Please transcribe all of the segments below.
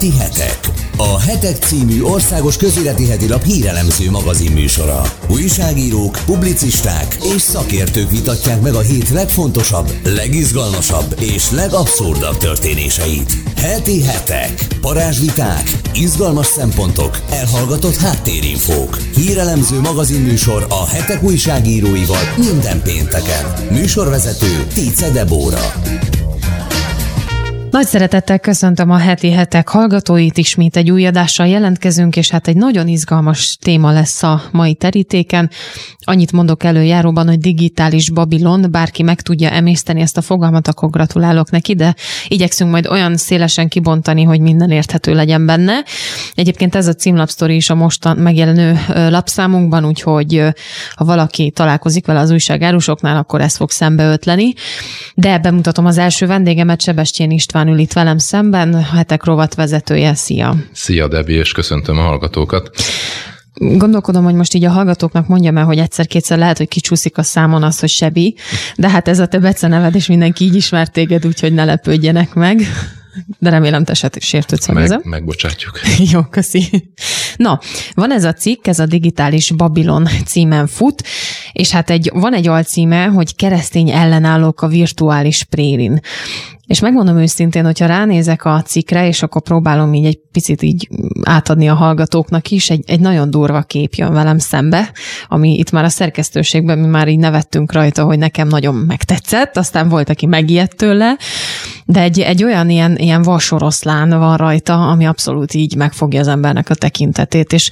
Heti hetek. A Hetek című országos közéleti hetilap hírelemző magazin műsora. Újságírók, publicisták és szakértők vitatják meg a hét legfontosabb, legizgalmasabb és legabszurdabb történéseit. Heti hetek. Parázsviták, izgalmas szempontok, elhallgatott háttérinfók. Hírelemző magazin műsor a hetek újságíróival minden pénteken. Műsorvezető Tice Debóra. Nagy szeretettel köszöntöm a heti hetek hallgatóit, ismét egy új adással jelentkezünk, és hát egy nagyon izgalmas téma lesz a mai terítéken. Annyit mondok előjáróban, hogy digitális Babilon, bárki meg tudja emészteni ezt a fogalmat, akkor gratulálok neki, de igyekszünk majd olyan szélesen kibontani, hogy minden érthető legyen benne. Egyébként ez a címlapsztori is a mostan megjelenő lapszámunkban, úgyhogy ha valaki találkozik vele az újságárusoknál, akkor ezt fog szembeötleni. De bemutatom az első vendégemet, Sebestyén István István ül itt velem szemben, a hetek rovat vezetője. Szia! Szia, Debi, és köszöntöm a hallgatókat. Gondolkodom, hogy most így a hallgatóknak mondjam el, hogy egyszer-kétszer lehet, hogy kicsúszik a számon az, hogy Sebi, de hát ez a te neved, és mindenki így ismert téged, úgyhogy ne lepődjenek meg. De remélem, te se sértődsz meg, ezzel. Megbocsátjuk. Jó, köszi. Na, van ez a cikk, ez a Digitális Babilon címen fut, és hát egy, van egy alcíme, hogy keresztény ellenállók a virtuális prérin. És megmondom őszintén, hogyha ránézek a cikkre, és akkor próbálom így egy picit így átadni a hallgatóknak is, egy, egy nagyon durva kép jön velem szembe, ami itt már a szerkesztőségben mi már így nevettünk rajta, hogy nekem nagyon megtetszett, aztán volt, aki megijedt tőle, de egy, egy olyan ilyen, ilyen vasoroszlán van rajta, ami abszolút így megfogja az embernek a tekintetét, és,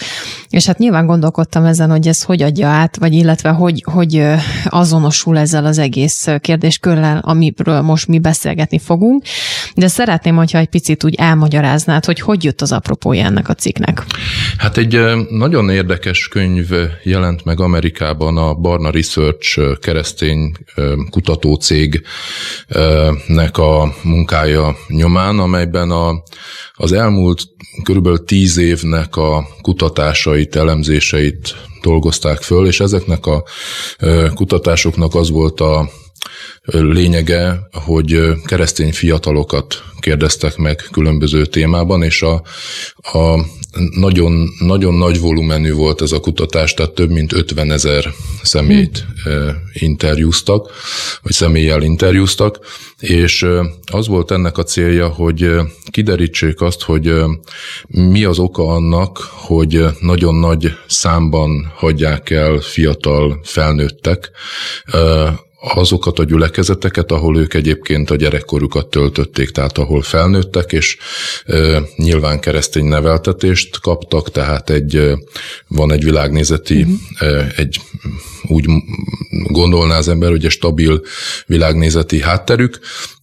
és hát nyilván gondolkodtam ezen, hogy ez hogy adja át, vagy illetve hogy, hogy azonosul ezzel az egész kérdéskörrel, amiről most mi beszélgetni fogunk, de szeretném, hogyha egy picit úgy elmagyaráznád, hogy hogy jött az apropója ennek a cikknek. Hát egy nagyon érdekes könyv jelent meg Amerikában a Barna Research keresztény kutatócégnek a munkája nyomán, amelyben a, az elmúlt körülbelül tíz évnek a kutatásait, elemzéseit dolgozták föl, és ezeknek a kutatásoknak az volt a lényege, hogy keresztény fiatalokat kérdeztek meg különböző témában, és a, a nagyon, nagyon nagy volumenű volt ez a kutatás, tehát több mint 50 ezer szemét hmm. interjúztak, vagy személlyel interjúztak, és az volt ennek a célja, hogy kiderítsék azt, hogy mi az oka annak, hogy nagyon nagy számban hagyják el fiatal felnőttek azokat a gyülekezeteket, ahol ők egyébként a gyerekkorukat töltötték, tehát ahol felnőttek, és e, nyilván keresztény neveltetést kaptak, tehát egy van egy világnézeti, uh-huh. egy úgy gondolná az ember, hogy egy stabil világnézeti hátterük,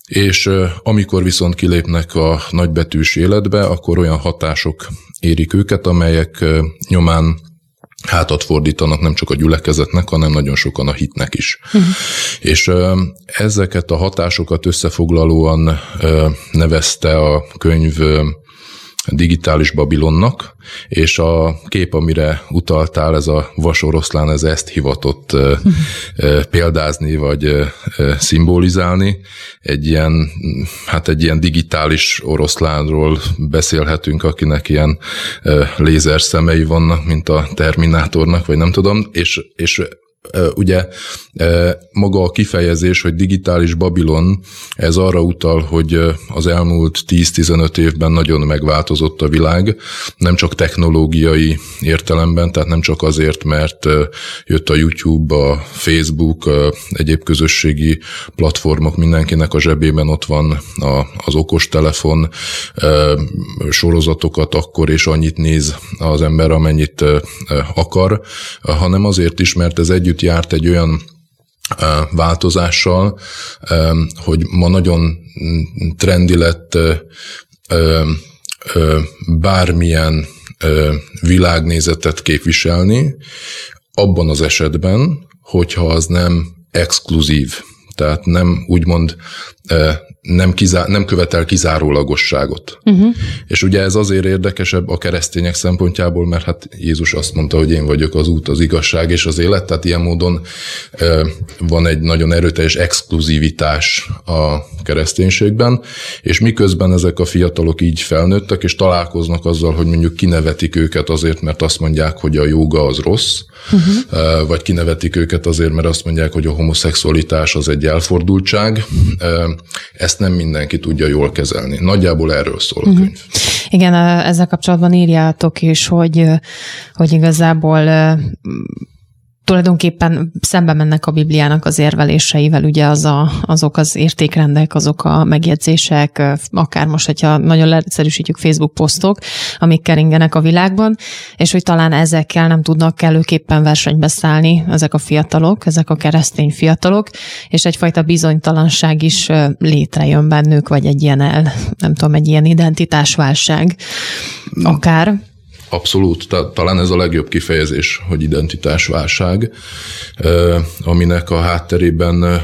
és amikor viszont kilépnek a nagybetűs életbe, akkor olyan hatások érik őket, amelyek nyomán hátat fordítanak nem csak a gyülekezetnek, hanem nagyon sokan a hitnek is. Uh-huh. És ezeket a hatásokat összefoglalóan nevezte a könyv digitális Babilonnak, és a kép, amire utaltál, ez a vasoroszlán, ez ezt hivatott példázni, vagy szimbolizálni. Egy ilyen, hát egy ilyen digitális oroszlánról beszélhetünk, akinek ilyen lézer szemei vannak, mint a Terminátornak, vagy nem tudom, és, és ugye maga a kifejezés, hogy digitális Babilon, ez arra utal, hogy az elmúlt 10-15 évben nagyon megváltozott a világ, nem csak technológiai értelemben, tehát nem csak azért, mert jött a YouTube, a Facebook, egyéb közösségi platformok, mindenkinek a zsebében ott van az okostelefon, sorozatokat akkor és annyit néz az ember, amennyit akar, hanem azért is, mert ez együtt járt egy olyan változással, hogy ma nagyon trendi lett bármilyen világnézetet képviselni, abban az esetben, hogyha az nem exkluzív, tehát nem úgymond nem, kizá- nem követel kizárólagosságot. Uh-huh. És ugye ez azért érdekesebb a keresztények szempontjából, mert hát Jézus azt mondta, hogy én vagyok az út, az igazság és az élet, tehát ilyen módon van egy nagyon erőteljes exkluzivitás a kereszténységben, és miközben ezek a fiatalok így felnőttek, és találkoznak azzal, hogy mondjuk kinevetik őket azért, mert azt mondják, hogy a joga az rossz, uh-huh. vagy kinevetik őket azért, mert azt mondják, hogy a homoszexualitás az egy elfordultság, ezt nem mindenki tudja jól kezelni. Nagyjából erről szól a uh-huh. könyv. Igen, ezzel kapcsolatban írjátok is, hogy, hogy igazából tulajdonképpen szembe mennek a Bibliának az érveléseivel, ugye az a, azok az értékrendek, azok a megjegyzések, akár most, hogyha nagyon leegyszerűsítjük Facebook posztok, amik keringenek a világban, és hogy talán ezekkel nem tudnak kellőképpen versenybe szállni ezek a fiatalok, ezek a keresztény fiatalok, és egyfajta bizonytalanság is létrejön bennük, vagy egy ilyen el, nem tudom, egy ilyen identitásválság akár. Abszolút, talán ez a legjobb kifejezés, hogy identitásválság, aminek a hátterében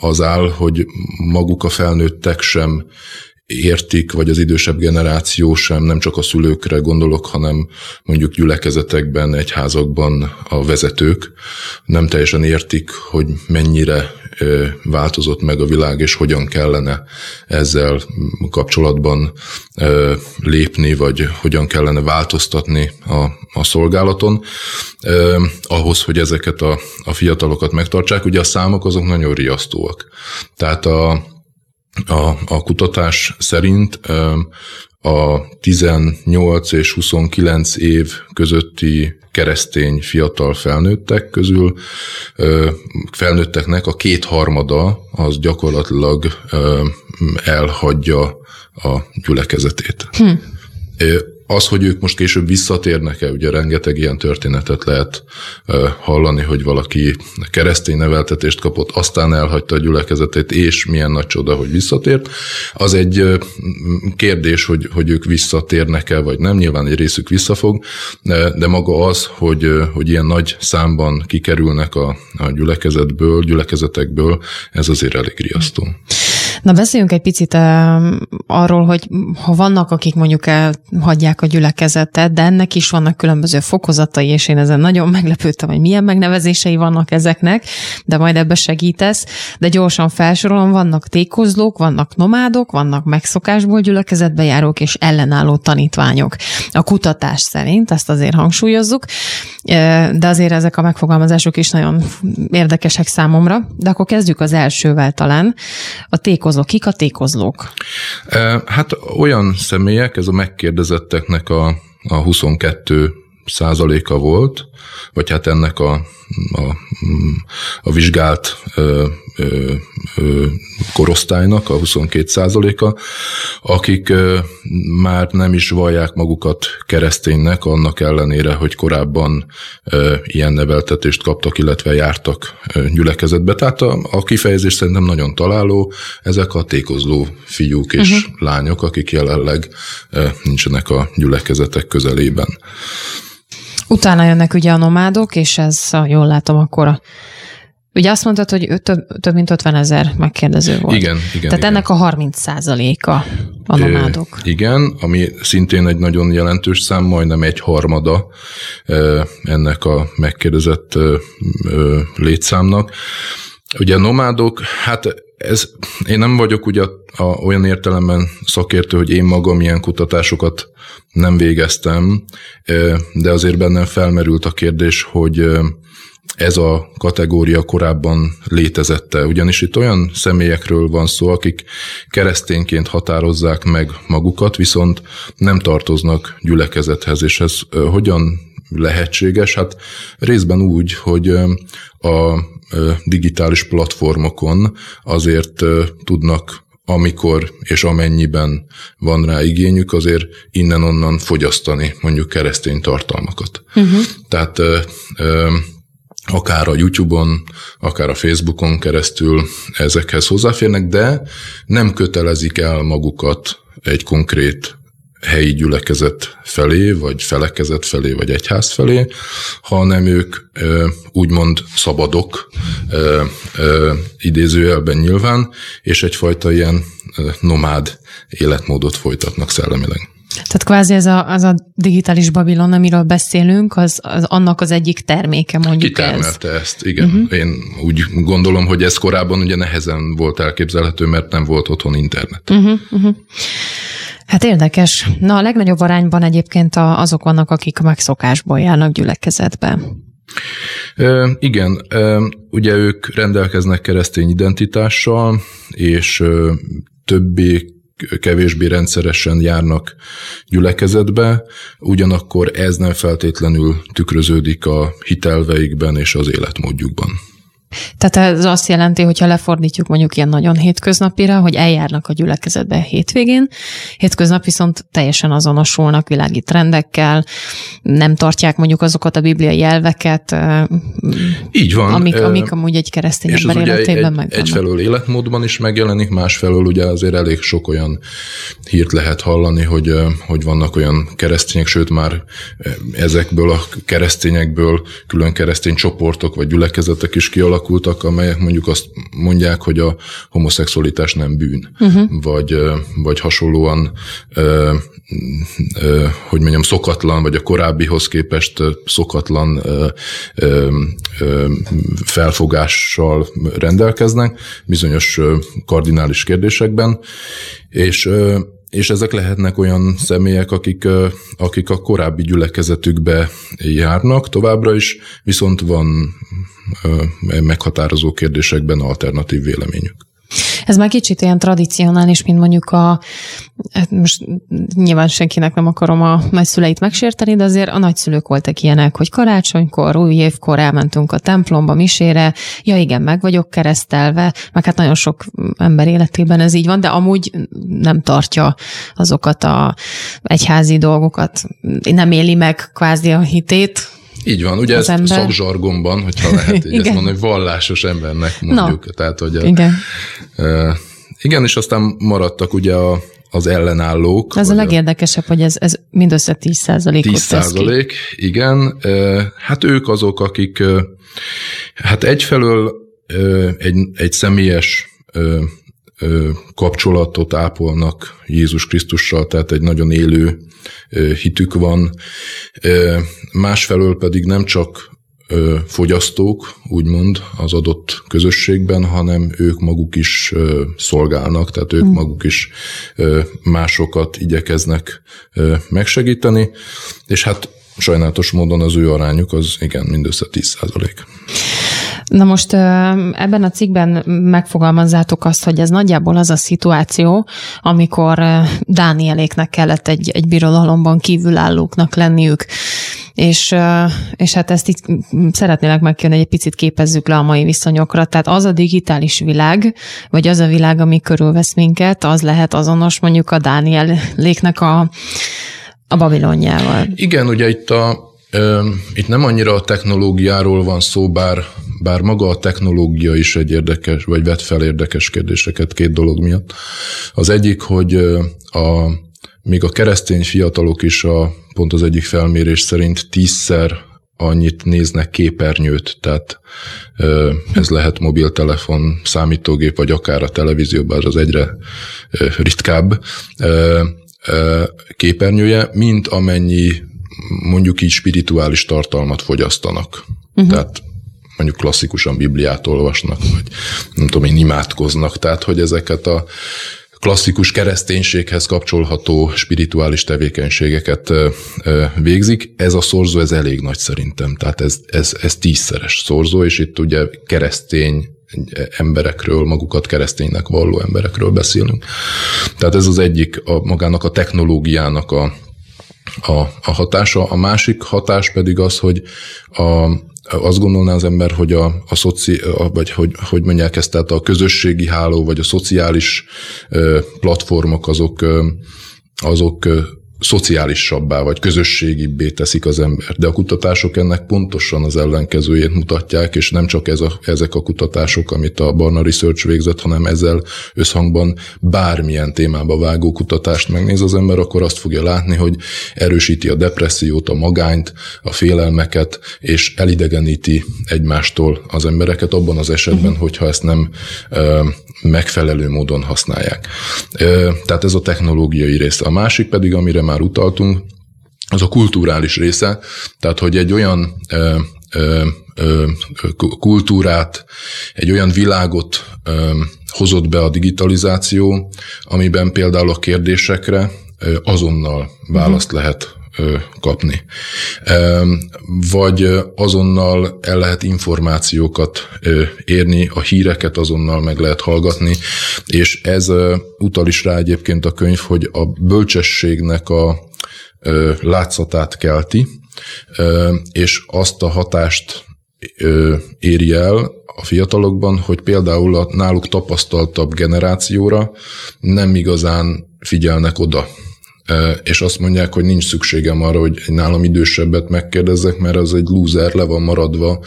az áll, hogy maguk a felnőttek sem értik, vagy az idősebb generáció sem, nem csak a szülőkre gondolok, hanem mondjuk gyülekezetekben, egyházakban a vezetők nem teljesen értik, hogy mennyire változott meg a világ, és hogyan kellene ezzel kapcsolatban lépni, vagy hogyan kellene változtatni a, a szolgálaton, ahhoz, hogy ezeket a, a fiatalokat megtartsák. Ugye a számok azok nagyon riasztóak. Tehát a, a, a kutatás szerint a 18 és 29 év közötti keresztény fiatal felnőttek közül felnőtteknek a kétharmada az gyakorlatilag elhagyja a gyülekezetét. Hm. Az, hogy ők most később visszatérnek-e, ugye rengeteg ilyen történetet lehet hallani, hogy valaki keresztény neveltetést kapott, aztán elhagyta a gyülekezetét, és milyen nagy csoda, hogy visszatért. Az egy kérdés, hogy, hogy ők visszatérnek-e, vagy nem, nyilván egy részük visszafog, de maga az, hogy, hogy ilyen nagy számban kikerülnek a, a gyülekezetből, gyülekezetekből, ez azért elég riasztó. Na beszéljünk egy picit arról, hogy ha vannak, akik mondjuk elhagyják a gyülekezetet, de ennek is vannak különböző fokozatai, és én ezen nagyon meglepődtem, hogy milyen megnevezései vannak ezeknek, de majd ebbe segítesz. De gyorsan felsorolom, vannak tékozlók, vannak nomádok, vannak megszokásból gyülekezetbe járók és ellenálló tanítványok. A kutatás szerint, ezt azért hangsúlyozzuk, de azért ezek a megfogalmazások is nagyon érdekesek számomra. De akkor kezdjük az elsővel talán. A tékozlók tékozlók? Kik a tékozlók? Hát olyan személyek, ez a megkérdezetteknek a, a 22 százaléka volt, vagy hát ennek a, a, a vizsgált ö, ö, korosztálynak a 22 százaléka, akik már nem is vallják magukat kereszténynek, annak ellenére, hogy korábban ilyen neveltetést kaptak, illetve jártak gyülekezetbe. Tehát a, a kifejezés szerintem nagyon találó, ezek a tékozló fiúk és uh-huh. lányok, akik jelenleg nincsenek a gyülekezetek közelében. Utána jönnek ugye a nomádok, és ez, ha jól látom, akkor a Ugye azt mondtad, hogy több, több mint 50 ezer megkérdező volt. Igen, igen. Tehát igen. ennek a 30 százaléka a nomádok. É, igen, ami szintén egy nagyon jelentős szám, majdnem egy harmada ennek a megkérdezett létszámnak. Ugye a nomádok, hát ez, én nem vagyok ugye a, a, olyan értelemben szakértő, hogy én magam ilyen kutatásokat nem végeztem, de azért bennem felmerült a kérdés, hogy ez a kategória korábban létezette. Ugyanis itt olyan személyekről van szó, akik keresztényként határozzák meg magukat, viszont nem tartoznak gyülekezethez, és ez hogyan lehetséges? Hát részben úgy, hogy a digitális platformokon azért tudnak amikor és amennyiben van rá igényük, azért innen-onnan fogyasztani mondjuk keresztény tartalmakat. Uh-huh. Tehát akár a YouTube-on, akár a Facebookon keresztül ezekhez hozzáférnek, de nem kötelezik el magukat egy konkrét helyi gyülekezet felé, vagy felekezet felé, vagy egyház felé, hanem ők úgymond szabadok, idézőjelben nyilván, és egyfajta ilyen nomád életmódot folytatnak szellemileg. Tehát kvázi ez a, az a digitális Babilon, amiről beszélünk, az, az annak az egyik terméke mondjuk Kitermelte ez. ezt, igen. Uh-huh. Én úgy gondolom, hogy ez korábban ugye nehezen volt elképzelhető, mert nem volt otthon internet. Uh-huh, uh-huh. Hát érdekes. Na, a legnagyobb arányban egyébként azok vannak, akik megszokásból járnak gyülekezetbe. E, igen, e, ugye ők rendelkeznek keresztény identitással, és e, többé kevésbé rendszeresen járnak gyülekezetbe, ugyanakkor ez nem feltétlenül tükröződik a hitelveikben és az életmódjukban. Tehát ez azt jelenti, hogyha lefordítjuk mondjuk ilyen nagyon hétköznapira, hogy eljárnak a gyülekezetbe hétvégén, hétköznap viszont teljesen azonosulnak világi trendekkel, nem tartják mondjuk azokat a bibliai elveket, Így van. Amik, amik amúgy egy keresztény ember életében meg. Egyfelől életmódban is megjelenik, másfelől ugye azért elég sok olyan hírt lehet hallani, hogy, hogy vannak olyan keresztények, sőt már ezekből a keresztényekből külön keresztény csoportok vagy gyülekezetek is kialakulnak, alakultak, amelyek mondjuk azt mondják, hogy a homoszexualitás nem bűn, uh-huh. vagy, vagy hasonlóan, ö, ö, hogy mondjam, szokatlan, vagy a korábbihoz képest szokatlan ö, ö, ö, felfogással rendelkeznek bizonyos kardinális kérdésekben, és és ezek lehetnek olyan személyek, akik, akik a korábbi gyülekezetükbe járnak továbbra is, viszont van meghatározó kérdésekben alternatív véleményük. Ez már kicsit ilyen tradicionális, mint mondjuk a, hát most nyilván senkinek nem akarom a nagyszüleit megsérteni, de azért a nagyszülők voltak ilyenek, hogy karácsonykor, új évkor elmentünk a templomba, misére, ja igen, meg vagyok keresztelve, meg hát nagyon sok ember életében ez így van, de amúgy nem tartja azokat a egyházi dolgokat, nem éli meg kvázi a hitét, így van, ugye ez ember... szakzsargonban, hogyha lehet így ezt mondani, hogy vallásos embernek mondjuk. No. Tehát, hogy a, igen. Uh, igen, és aztán maradtak ugye a, az ellenállók. Ez a legérdekesebb, a, hogy ez, ez mindössze 10 százalékot 10 százalék, igen. Uh, hát ők azok, akik uh, hát egyfelől uh, egy, egy személyes kapcsolatot ápolnak Jézus Krisztussal, tehát egy nagyon élő hitük van. Másfelől pedig nem csak fogyasztók, úgymond az adott közösségben, hanem ők maguk is szolgálnak, tehát ők mm. maguk is másokat igyekeznek megsegíteni, és hát sajnálatos módon az ő arányuk az igen, mindössze 10 százalék. Na most ebben a cikkben megfogalmazzátok azt, hogy ez nagyjából az a szituáció, amikor Dánieléknek kellett egy, egy birodalomban kívülállóknak lenniük. És, és hát ezt itt szeretnélek megkérni, hogy egy picit képezzük le a mai viszonyokra. Tehát az a digitális világ, vagy az a világ, ami körülvesz minket, az lehet azonos mondjuk a Dánieléknek a, a Babilonjával. Igen, ugye itt a itt nem annyira a technológiáról van szó, bár, bár maga a technológia is egy érdekes, vagy vet fel érdekes kérdéseket két dolog miatt. Az egyik, hogy a, még a keresztény fiatalok is a, pont az egyik felmérés szerint tízszer annyit néznek képernyőt, tehát ez lehet mobiltelefon, számítógép, vagy akár a televízió, bár az egyre ritkább képernyője, mint amennyi mondjuk így spirituális tartalmat fogyasztanak. Uh-huh. Tehát mondjuk klasszikusan Bibliát olvasnak, vagy nem tudom én, imádkoznak. Tehát, hogy ezeket a klasszikus kereszténységhez kapcsolható spirituális tevékenységeket végzik. Ez a szorzó, ez elég nagy szerintem. Tehát ez, ez, ez tízszeres szorzó, és itt ugye keresztény emberekről, magukat kereszténynek valló emberekről beszélünk. Tehát ez az egyik a, magának a technológiának a, a, a hatása. A másik hatás pedig az, hogy a, azt gondolná az ember, hogy a, a szoci, vagy hogy, hogy mondják ezt, tehát a közösségi háló, vagy a szociális platformok azok, azok szociálisabbá vagy közösségibbé teszik az ember. De a kutatások ennek pontosan az ellenkezőjét mutatják, és nem csak ez a, ezek a kutatások, amit a Barna Research végzett, hanem ezzel összhangban bármilyen témába vágó kutatást megnéz az ember, akkor azt fogja látni, hogy erősíti a depressziót, a magányt, a félelmeket, és elidegeníti egymástól az embereket abban az esetben, uh-huh. hogyha ezt nem ö, megfelelő módon használják. Ö, tehát ez a technológiai része. A másik pedig, amire már utaltunk, az a kulturális része, tehát hogy egy olyan ö, ö, ö, kultúrát, egy olyan világot ö, hozott be a digitalizáció, amiben például a kérdésekre azonnal választ uh-huh. lehet kapni. Vagy azonnal el lehet információkat érni, a híreket azonnal meg lehet hallgatni, és ez utal is rá egyébként a könyv, hogy a bölcsességnek a látszatát kelti, és azt a hatást éri el a fiatalokban, hogy például a náluk tapasztaltabb generációra nem igazán figyelnek oda és azt mondják, hogy nincs szükségem arra, hogy egy nálam idősebbet megkérdezzek, mert az egy loser, le van maradva,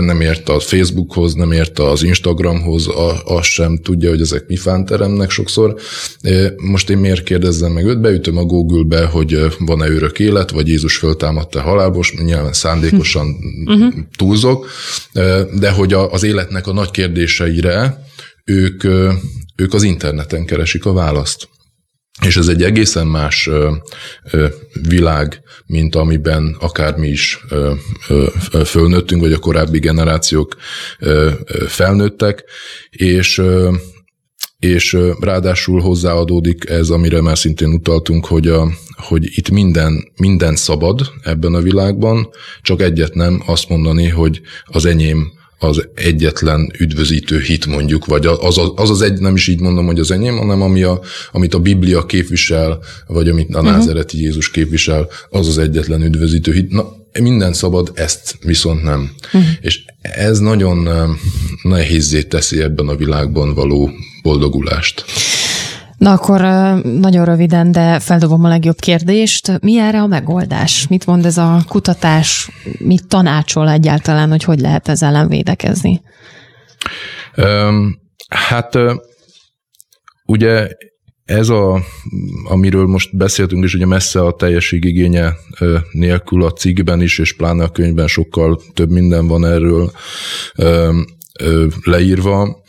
nem ért a Facebookhoz, nem ért az Instagramhoz, azt sem tudja, hogy ezek mi fánteremnek sokszor. Most én miért kérdezzem meg őt? Beütöm a Google-be, hogy van-e örök élet, vagy Jézus föltámadta halálbos, nyilván szándékosan uh-huh. túlzok, de hogy az életnek a nagy kérdéseire ők, ők az interneten keresik a választ. És ez egy egészen más világ, mint amiben akár mi is fölnőttünk, vagy a korábbi generációk felnőttek, és és ráadásul hozzáadódik ez, amire már szintén utaltunk, hogy, a, hogy itt minden, minden szabad ebben a világban, csak egyet nem azt mondani, hogy az enyém az egyetlen üdvözítő hit mondjuk, vagy az az, az, az egy, nem is így mondom, hogy az enyém, hanem ami a, amit a Biblia képvisel, vagy amit a uh-huh. názereti Jézus képvisel, az az egyetlen üdvözítő hit. Na, minden szabad, ezt viszont nem. Uh-huh. És ez nagyon nehézé teszi ebben a világban való boldogulást. Na akkor nagyon röviden, de feldobom a legjobb kérdést. Mi erre a megoldás? Mit mond ez a kutatás? Mit tanácsol egyáltalán, hogy hogy lehet ezzel ellen védekezni? Um, hát ugye ez a, amiről most beszéltünk, és ugye messze a teljesség igénye nélkül a cikkben is, és pláne a könyvben sokkal több minden van erről leírva.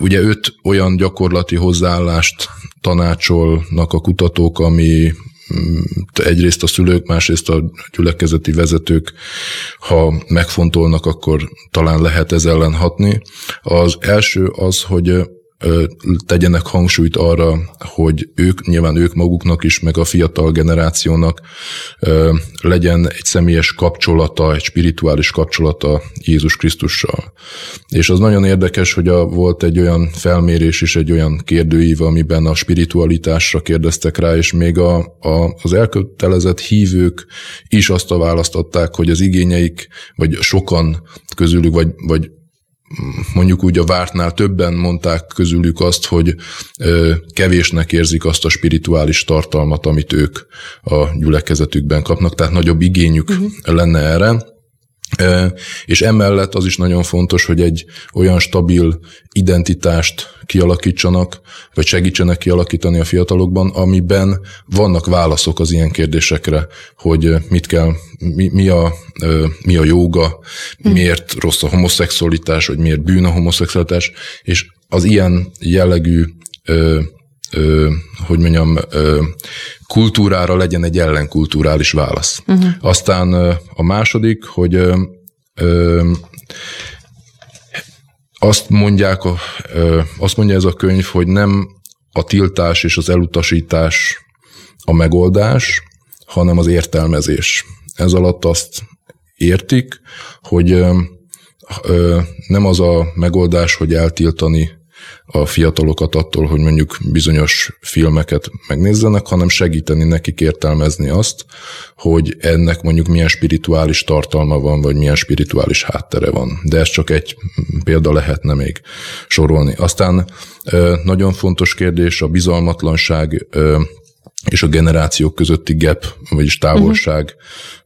Ugye öt olyan gyakorlati hozzáállást tanácsolnak a kutatók, ami mm, egyrészt a szülők, másrészt a gyülekezeti vezetők, ha megfontolnak, akkor talán lehet ez ellen hatni. Az első az, hogy tegyenek hangsúlyt arra, hogy ők, nyilván ők maguknak is, meg a fiatal generációnak legyen egy személyes kapcsolata, egy spirituális kapcsolata Jézus Krisztussal. És az nagyon érdekes, hogy a, volt egy olyan felmérés is, egy olyan kérdőív, amiben a spiritualitásra kérdeztek rá, és még a, a, az elkötelezett hívők is azt a választották, hogy az igényeik, vagy sokan közülük, vagy, vagy mondjuk úgy a vártnál többen mondták közülük azt, hogy kevésnek érzik azt a spirituális tartalmat, amit ők a gyülekezetükben kapnak, tehát nagyobb igényük uh-huh. lenne erre. És emellett az is nagyon fontos, hogy egy olyan stabil identitást kialakítsanak, vagy segítsenek kialakítani a fiatalokban, amiben vannak válaszok az ilyen kérdésekre, hogy mit kell, mi, mi, a, mi a jóga, hm. miért rossz a homoszexualitás, vagy miért bűn a homoszexualitás, és az ilyen jellegű ö, hogy mondjam, ö, kultúrára legyen egy ellenkulturális válasz. Uh-huh. Aztán a második, hogy ö, ö, azt mondják, ö, azt mondja ez a könyv, hogy nem a tiltás és az elutasítás a megoldás, hanem az értelmezés. Ez alatt azt értik, hogy ö, ö, nem az a megoldás, hogy eltiltani a fiatalokat attól, hogy mondjuk bizonyos filmeket megnézzenek, hanem segíteni nekik értelmezni azt, hogy ennek mondjuk milyen spirituális tartalma van, vagy milyen spirituális háttere van. De ez csak egy példa lehetne még sorolni. Aztán nagyon fontos kérdés a bizalmatlanság és a generációk közötti gap, vagyis távolság,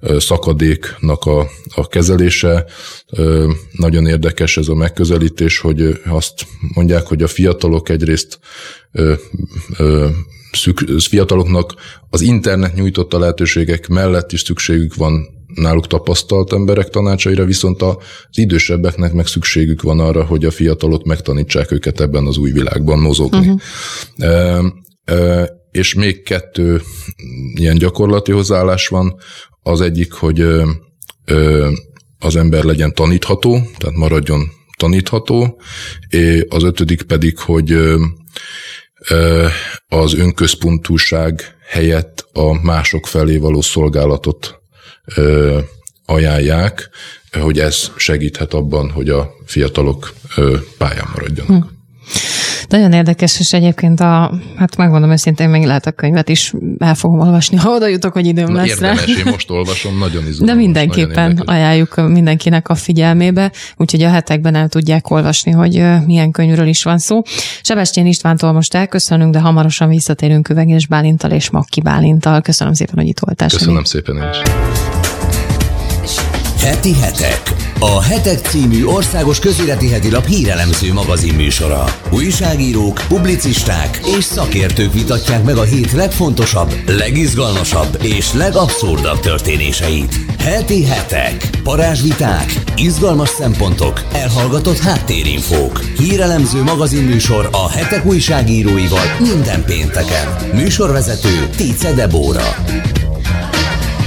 uh-huh. szakadéknak a, a kezelése. Nagyon érdekes ez a megközelítés, hogy azt mondják, hogy a fiatalok egyrészt szük, fiataloknak az internet nyújtotta lehetőségek mellett is szükségük van náluk tapasztalt emberek tanácsaira, viszont az idősebbeknek meg szükségük van arra, hogy a fiatalok megtanítsák őket ebben az új világban mozogni. Uh-huh. E, e, és még kettő ilyen gyakorlati hozzáállás van. Az egyik, hogy e, az ember legyen tanítható, tehát maradjon tanítható, és az ötödik pedig, hogy az önközpontúság helyett a mások felé való szolgálatot ajánlják, hogy ez segíthet abban, hogy a fiatalok pályán maradjanak. Hm. Nagyon érdekes, és egyébként a, hát megmondom őszintén, még lehet a könyvet is el fogom olvasni, ha oda jutok, hogy időm Na, lesz érdemes, rá. én most olvasom, nagyon izgalmas. De mindenképpen ajánljuk mindenkinek a figyelmébe, úgyhogy a hetekben el tudják olvasni, hogy milyen könyvről is van szó. Sebestyén Istvántól most elköszönünk, de hamarosan visszatérünk Üvegés Bálintal és Makki Bálintal. Köszönöm szépen, hogy itt voltál. Köszönöm szépen én is. Heti hetek. A Hetek című országos közéleti heti hírelemző magazin műsora. Újságírók, publicisták és szakértők vitatják meg a hét legfontosabb, legizgalmasabb és legabszurdabb történéseit. Heti hetek. Parázsviták, izgalmas szempontok, elhallgatott háttérinfók. Hírelemző magazin műsor a hetek újságíróival minden pénteken. Műsorvezető Tice Debóra.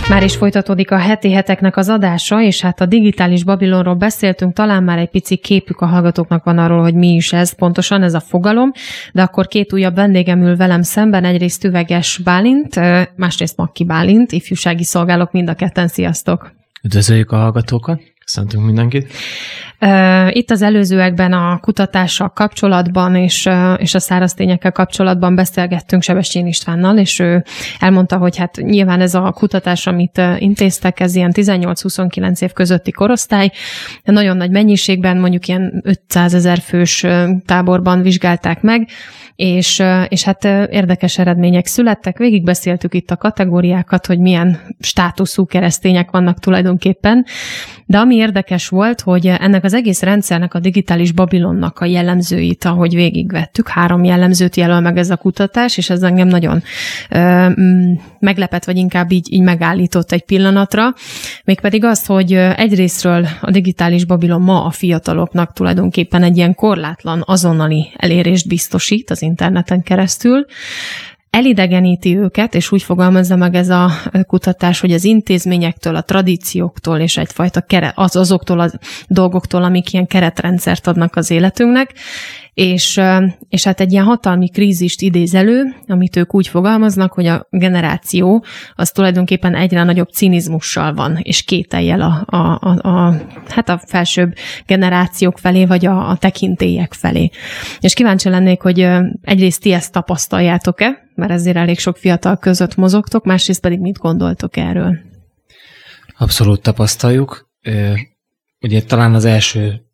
Már is folytatódik a heti heteknek az adása, és hát a digitális Babilonról beszéltünk, talán már egy pici képük a hallgatóknak van arról, hogy mi is ez pontosan, ez a fogalom, de akkor két újabb vendégem ül velem szemben, egyrészt Üveges Bálint, másrészt Makki Bálint, ifjúsági szolgálok mind a ketten, sziasztok! Üdvözöljük a hallgatókat! Köszöntünk mindenkit. Itt az előzőekben a kutatással kapcsolatban és, és a száraz tényekkel kapcsolatban beszélgettünk Sebestyén Istvánnal, és ő elmondta, hogy hát nyilván ez a kutatás, amit intéztek, ez ilyen 18-29 év közötti korosztály, nagyon nagy mennyiségben, mondjuk ilyen 500 ezer fős táborban vizsgálták meg, és, és hát érdekes eredmények születtek. Végigbeszéltük itt a kategóriákat, hogy milyen státuszú keresztények vannak tulajdonképpen, de ami érdekes volt, hogy ennek az egész rendszernek, a digitális Babilonnak a jellemzőit, ahogy végigvettük, három jellemzőt jelöl meg ez a kutatás, és ez engem nagyon ö, meglepett, vagy inkább így, így megállított egy pillanatra, mégpedig az, hogy egyrésztről a digitális Babilon ma a fiataloknak tulajdonképpen egy ilyen korlátlan, azonnali elérést biztosít az interneten keresztül, elidegeníti őket, és úgy fogalmazza meg ez a kutatás, hogy az intézményektől, a tradícióktól és egyfajta kere, az azoktól a dolgoktól, amik ilyen keretrendszert adnak az életünknek, és, és hát egy ilyen hatalmi krízist idéz elő, amit ők úgy fogalmaznak, hogy a generáció az tulajdonképpen egyre nagyobb cinizmussal van, és kételjel a, a, a, a, hát a felsőbb generációk felé, vagy a, a tekintélyek felé. És kíváncsi lennék, hogy egyrészt ti ezt tapasztaljátok-e, mert ezért elég sok fiatal között mozogtok, másrészt pedig mit gondoltok erről? Abszolút tapasztaljuk. Ugye talán az első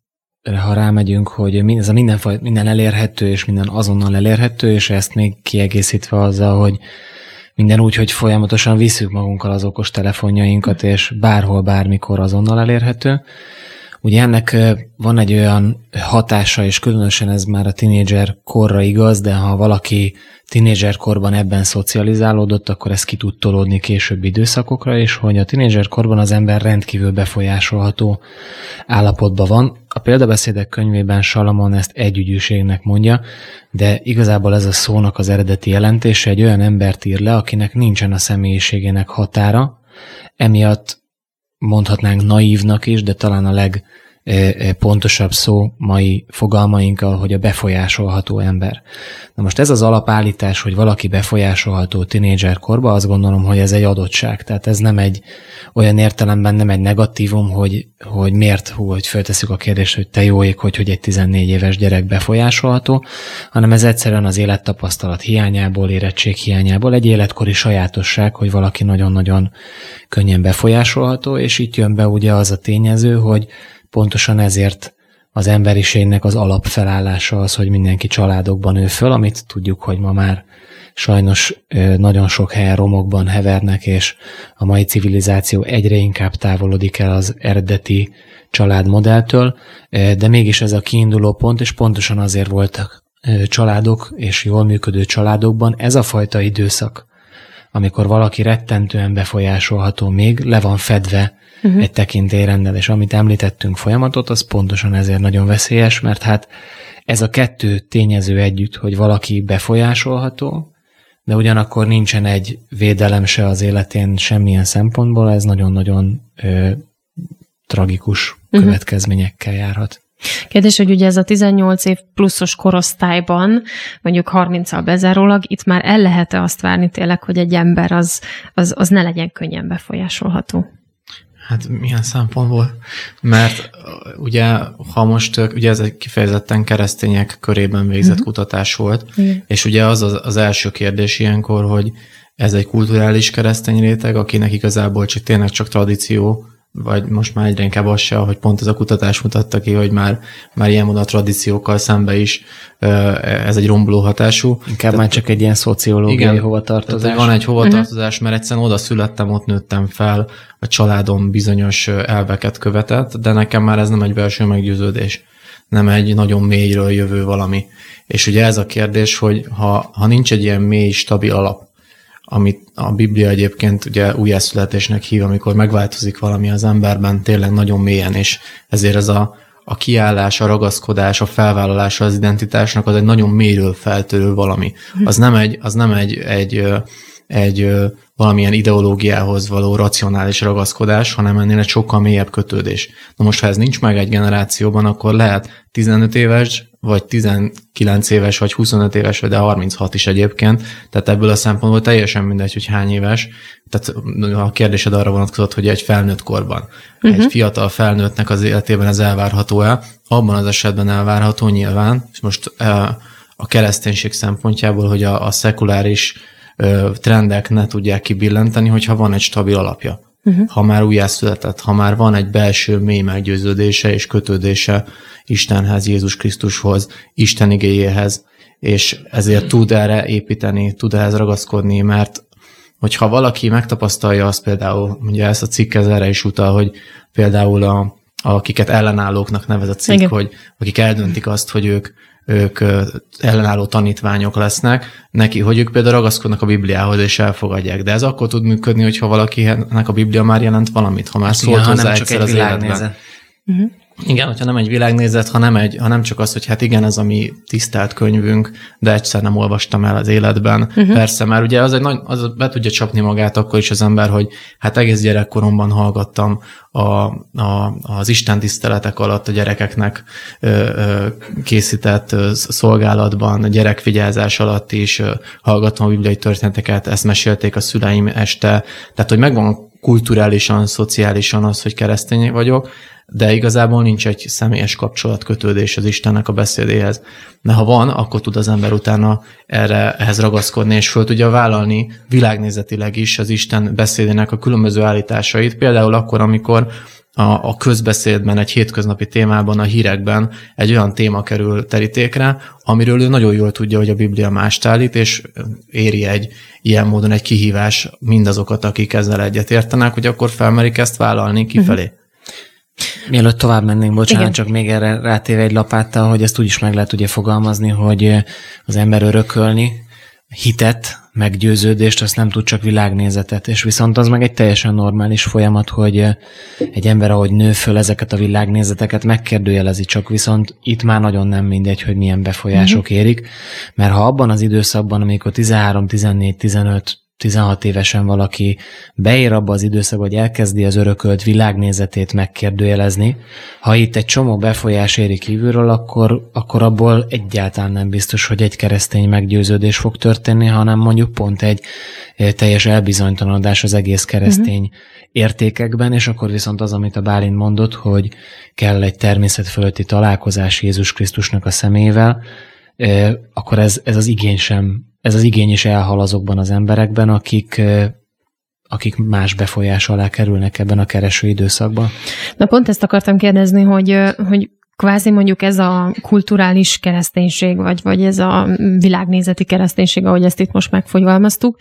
ha rámegyünk, hogy ez a minden, minden elérhető, és minden azonnal elérhető, és ezt még kiegészítve azzal, hogy minden úgy, hogy folyamatosan visszük magunkkal az okos telefonjainkat, és bárhol, bármikor azonnal elérhető. Ugye ennek van egy olyan hatása, és különösen ez már a tinédzser korra igaz, de ha valaki tinédzser korban ebben szocializálódott, akkor ez ki tud tolódni későbbi időszakokra, és hogy a tinédzser korban az ember rendkívül befolyásolható állapotban van. A példabeszédek könyvében Salamon ezt együgyűségnek mondja, de igazából ez a szónak az eredeti jelentése egy olyan embert ír le, akinek nincsen a személyiségének határa, emiatt mondhatnánk naívnak is, de talán a leg pontosabb szó mai fogalmainkkal, hogy a befolyásolható ember. Na most ez az alapállítás, hogy valaki befolyásolható tinédzser korba, azt gondolom, hogy ez egy adottság. Tehát ez nem egy olyan értelemben nem egy negatívum, hogy, hogy miért, hú, hogy föltesszük a kérdést, hogy te jó ég, hogy, hogy egy 14 éves gyerek befolyásolható, hanem ez egyszerűen az élettapasztalat hiányából, érettség hiányából egy életkori sajátosság, hogy valaki nagyon-nagyon könnyen befolyásolható, és itt jön be ugye az a tényező, hogy pontosan ezért az emberiségnek az alapfelállása az, hogy mindenki családokban nő föl, amit tudjuk, hogy ma már sajnos nagyon sok helyen romokban hevernek, és a mai civilizáció egyre inkább távolodik el az eredeti családmodelltől, de mégis ez a kiinduló pont, és pontosan azért voltak családok és jól működő családokban ez a fajta időszak, amikor valaki rettentően befolyásolható még, le van fedve uh-huh. egy tekintélyrendel, és amit említettünk folyamatot, az pontosan ezért nagyon veszélyes, mert hát ez a kettő tényező együtt, hogy valaki befolyásolható, de ugyanakkor nincsen egy védelem se az életén semmilyen szempontból, ez nagyon-nagyon ö, tragikus uh-huh. következményekkel járhat. Kérdés, hogy ugye ez a 18 év pluszos korosztályban, mondjuk 30-al bezárólag, itt már el lehet-e azt várni tényleg, hogy egy ember az, az, az ne legyen könnyen befolyásolható? Hát milyen szempontból? Mert ugye, ha most, ugye ez egy kifejezetten keresztények körében végzett uh-huh. kutatás volt, Igen. és ugye az, az az első kérdés ilyenkor, hogy ez egy kulturális keresztény réteg, akinek igazából csak tényleg csak tradíció, vagy most már egyre inkább az se, hogy pont ez a kutatás mutatta ki, hogy már, már ilyen módon a tradíciókkal szembe is ez egy romboló hatású. Inkább tehát, már csak egy ilyen szociológiai igen, hovatartozás. Tehát van egy hovatartozás, mert egyszerűen oda születtem, ott nőttem fel, a családom bizonyos elveket követett, de nekem már ez nem egy belső meggyőződés, nem egy nagyon mélyről jövő valami. És ugye ez a kérdés, hogy ha, ha nincs egy ilyen mély, stabil alap, amit a Biblia egyébként ugye újjászületésnek hív, amikor megváltozik valami az emberben tényleg nagyon mélyen, és ezért ez a, a kiállás, a ragaszkodás, a felvállalása az identitásnak az egy nagyon mélyről feltörő valami. Az nem egy, az nem egy, egy, egy valamilyen ideológiához való racionális ragaszkodás, hanem ennél egy sokkal mélyebb kötődés. Na most, ha ez nincs meg egy generációban, akkor lehet 15 éves, vagy 19 éves, vagy 25 éves, vagy de 36 is egyébként. Tehát ebből a szempontból teljesen mindegy, hogy hány éves. Tehát a kérdésed arra vonatkozott, hogy egy felnőtt korban, uh-huh. egy mhm. fiatal felnőttnek az életében ez elvárható-e? Abban az esetben elvárható nyilván, és most a kereszténység szempontjából, hogy a, a szekuláris trendek ne tudják kibillenteni, hogyha van egy stabil alapja. Uh-huh. Ha már újjászületett, ha már van egy belső mély meggyőződése és kötődése Istenhez, Jézus Krisztushoz, Isten igéjéhez, és ezért tud erre építeni, tud ehhez ragaszkodni, mert hogyha valaki megtapasztalja azt például, ugye ezt a cikk ez erre is utal, hogy például a, akiket ellenállóknak nevez a cikk, Igen. hogy akik eldöntik azt, hogy ők ők ellenálló tanítványok lesznek, neki, hogy ők például ragaszkodnak a Bibliához és elfogadják. De ez akkor tud működni, hogyha valakinek a Biblia már jelent valamit, ha már szólt hozzá egyszer az életben. Uh-huh. Igen, hogyha nem egy világnézet, ha nem, egy, ha nem csak az, hogy hát igen, ez a mi tisztelt könyvünk, de egyszer nem olvastam el az életben. Uh-huh. Persze, mert ugye az, egy nagy, az be tudja csapni magát akkor is az ember, hogy hát egész gyerekkoromban hallgattam a, a, az Isten tiszteletek alatt a gyerekeknek ö, ö, készített ö, szolgálatban, a gyerekfigyelzás alatt is ö, hallgattam a bibliai történeteket, ezt mesélték a szüleim este, tehát hogy megvan kulturálisan, szociálisan az, hogy keresztény vagyok, de igazából nincs egy személyes kapcsolatkötődés az Istennek a beszédéhez. De ha van, akkor tud az ember utána erre, ehhez ragaszkodni, és föl tudja vállalni világnézetileg is az Isten beszédének a különböző állításait, például akkor, amikor a, a közbeszédben, egy hétköznapi témában, a hírekben egy olyan téma kerül terítékre, amiről ő nagyon jól tudja, hogy a Biblia mást állít, és éri egy ilyen módon egy kihívás mindazokat, akik ezzel egyetértenek, hogy akkor felmerik ezt vállalni kifelé. Uh-huh. Mielőtt tovább mennénk, bocsánat, Igen. csak még erre rátéve egy lapáttal, hogy ezt úgy is meg lehet ugye fogalmazni, hogy az ember örökölni hitet, meggyőződést, azt nem tud csak világnézetet, és viszont az meg egy teljesen normális folyamat, hogy egy ember, ahogy nő föl ezeket a világnézeteket, megkérdőjelezi, csak viszont itt már nagyon nem mindegy, hogy milyen befolyások uh-huh. érik, mert ha abban az időszakban, amikor 13, 14, 15, 16 évesen valaki beér abba az időszakba, hogy elkezdi az örökölt világnézetét megkérdőjelezni, ha itt egy csomó befolyás éri kívülről, akkor, akkor abból egyáltalán nem biztos, hogy egy keresztény meggyőződés fog történni, hanem mondjuk pont egy eh, teljes elbizonytalanodás az egész keresztény uh-huh. értékekben, és akkor viszont az, amit a Bálint mondott, hogy kell egy természet fölötti találkozás Jézus Krisztusnak a szemével, akkor ez, ez az igény sem ez az igény is elhal azokban az emberekben, akik akik más befolyás alá kerülnek ebben a kereső időszakban. Na pont ezt akartam kérdezni, hogy, hogy kvázi mondjuk ez a kulturális kereszténység, vagy, vagy ez a világnézeti kereszténység, ahogy ezt itt most megfogyalmaztuk,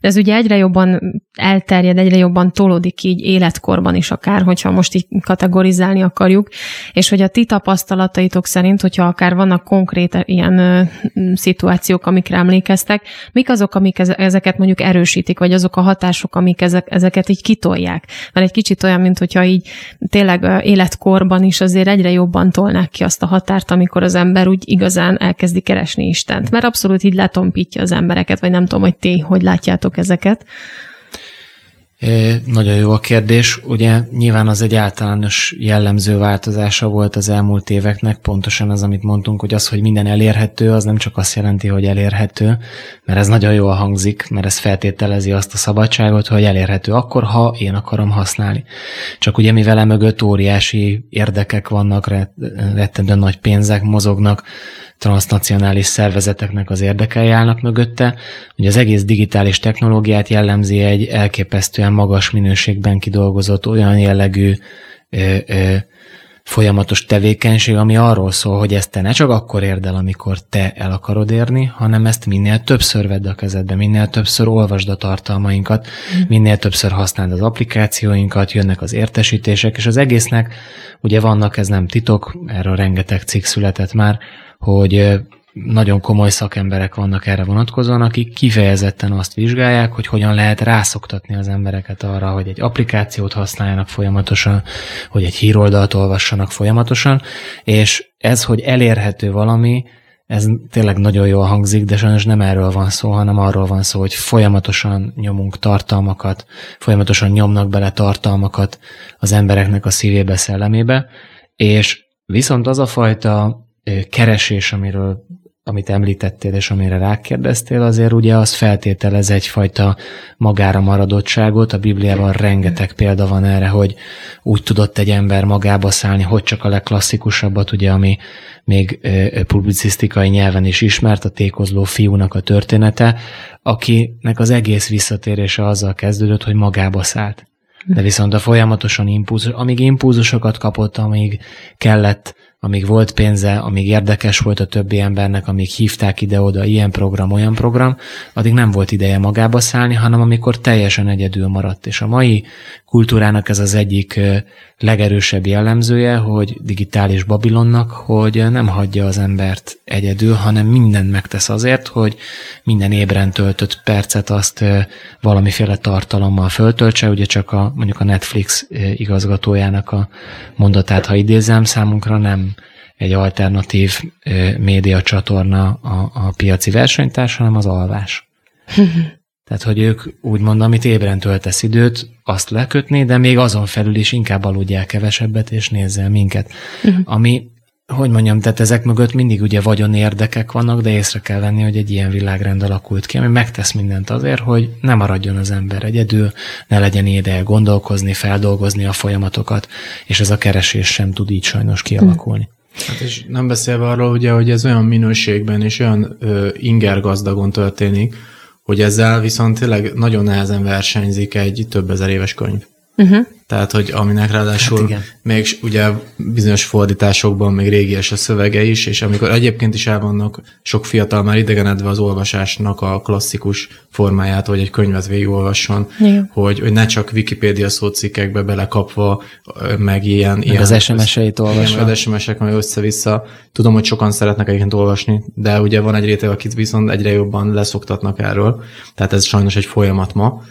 ez ugye egyre jobban elterjed, egyre jobban tolódik így életkorban is akár, hogyha most így kategorizálni akarjuk, és hogy a ti tapasztalataitok szerint, hogyha akár vannak konkrét ilyen ö, szituációk, amikre emlékeztek, mik azok, amik ezeket mondjuk erősítik, vagy azok a hatások, amik ezek, ezeket így kitolják? Mert egy kicsit olyan, mint hogyha így tényleg életkorban is azért egyre jobban tolnák ki azt a határt, amikor az ember úgy igazán elkezdi keresni Istent. Mert abszolút így letompítja az embereket, vagy nem tudom, hogy ti hogy látjátok ezeket. Nagyon jó a kérdés. Ugye nyilván az egy általános jellemző változása volt az elmúlt éveknek, pontosan az, amit mondtunk, hogy az, hogy minden elérhető, az nem csak azt jelenti, hogy elérhető, mert ez nagyon jól hangzik, mert ez feltételezi azt a szabadságot, hogy elérhető akkor, ha én akarom használni. Csak ugye mivel mögött óriási érdekek vannak, rettentően nagy pénzek mozognak, transnacionális szervezeteknek az érdekei állnak mögötte, hogy az egész digitális technológiát jellemzi egy elképesztően magas minőségben kidolgozott olyan jellegű ö, ö, folyamatos tevékenység, ami arról szól, hogy ezt te ne csak akkor érd el, amikor te el akarod érni, hanem ezt minél többször vedd a kezedbe, minél többször olvasd a tartalmainkat, mm. minél többször használd az applikációinkat, jönnek az értesítések, és az egésznek ugye vannak, ez nem titok, erről rengeteg cikk született már, hogy nagyon komoly szakemberek vannak erre vonatkozóan, akik kifejezetten azt vizsgálják, hogy hogyan lehet rászoktatni az embereket arra, hogy egy applikációt használjanak folyamatosan, hogy egy híroldalt olvassanak folyamatosan, és ez, hogy elérhető valami, ez tényleg nagyon jól hangzik, de sajnos nem erről van szó, hanem arról van szó, hogy folyamatosan nyomunk tartalmakat, folyamatosan nyomnak bele tartalmakat az embereknek a szívébe, szellemébe, és viszont az a fajta keresés, amiről amit említettél, és amire rákérdeztél, azért ugye az feltételez egyfajta magára maradottságot. A Bibliában rengeteg példa van erre, hogy úgy tudott egy ember magába szállni, hogy csak a legklasszikusabbat, ugye, ami még publicisztikai nyelven is ismert, a tékozló fiúnak a története, akinek az egész visszatérése azzal kezdődött, hogy magába szállt. De viszont a folyamatosan impulzus, amíg impulzusokat kapott, amíg kellett amíg volt pénze, amíg érdekes volt a többi embernek, amíg hívták ide-oda ilyen program, olyan program, addig nem volt ideje magába szállni, hanem amikor teljesen egyedül maradt. És a mai kultúrának ez az egyik legerősebb jellemzője, hogy digitális Babilonnak, hogy nem hagyja az embert egyedül, hanem mindent megtesz azért, hogy minden ébren töltött percet azt valamiféle tartalommal föltöltse, ugye csak a, mondjuk a Netflix igazgatójának a mondatát, ha idézem, számunkra nem egy alternatív média csatorna a, a piaci versenytárs, hanem az alvás. Tehát, hogy ők úgymond, amit ébren töltesz időt, azt lekötni, de még azon felül is inkább aludják kevesebbet, és nézzel minket. Uh-huh. Ami, hogy mondjam, tehát ezek mögött mindig ugye vagyon érdekek vannak, de észre kell venni, hogy egy ilyen világrend alakult ki, ami megtesz mindent azért, hogy ne maradjon az ember egyedül, ne legyen ideje gondolkozni, feldolgozni a folyamatokat, és ez a keresés sem tud így sajnos kialakulni. Uh-huh. Hát és nem beszélve arról, ugye, hogy ez olyan minőségben és olyan ö, inger gazdagon történik, hogy ezzel viszont tényleg nagyon nehezen versenyzik egy több ezer éves könyv. Uh-huh. Tehát, hogy aminek ráadásul hát még ugye bizonyos fordításokban még régies a szövege is, és amikor egyébként is el vannak sok fiatal már idegenedve az olvasásnak a klasszikus formáját, hogy egy könyvet végigolvasson, Igen. hogy, hogy ne csak Wikipédia szócikkekbe belekapva, meg ilyen... Meg ilyen az SMS-eit olvasva. az SMS-ek, meg össze-vissza. Tudom, hogy sokan szeretnek egyébként olvasni, de ugye van egy réteg, akit viszont egyre jobban leszoktatnak erről, tehát ez sajnos egy folyamat ma.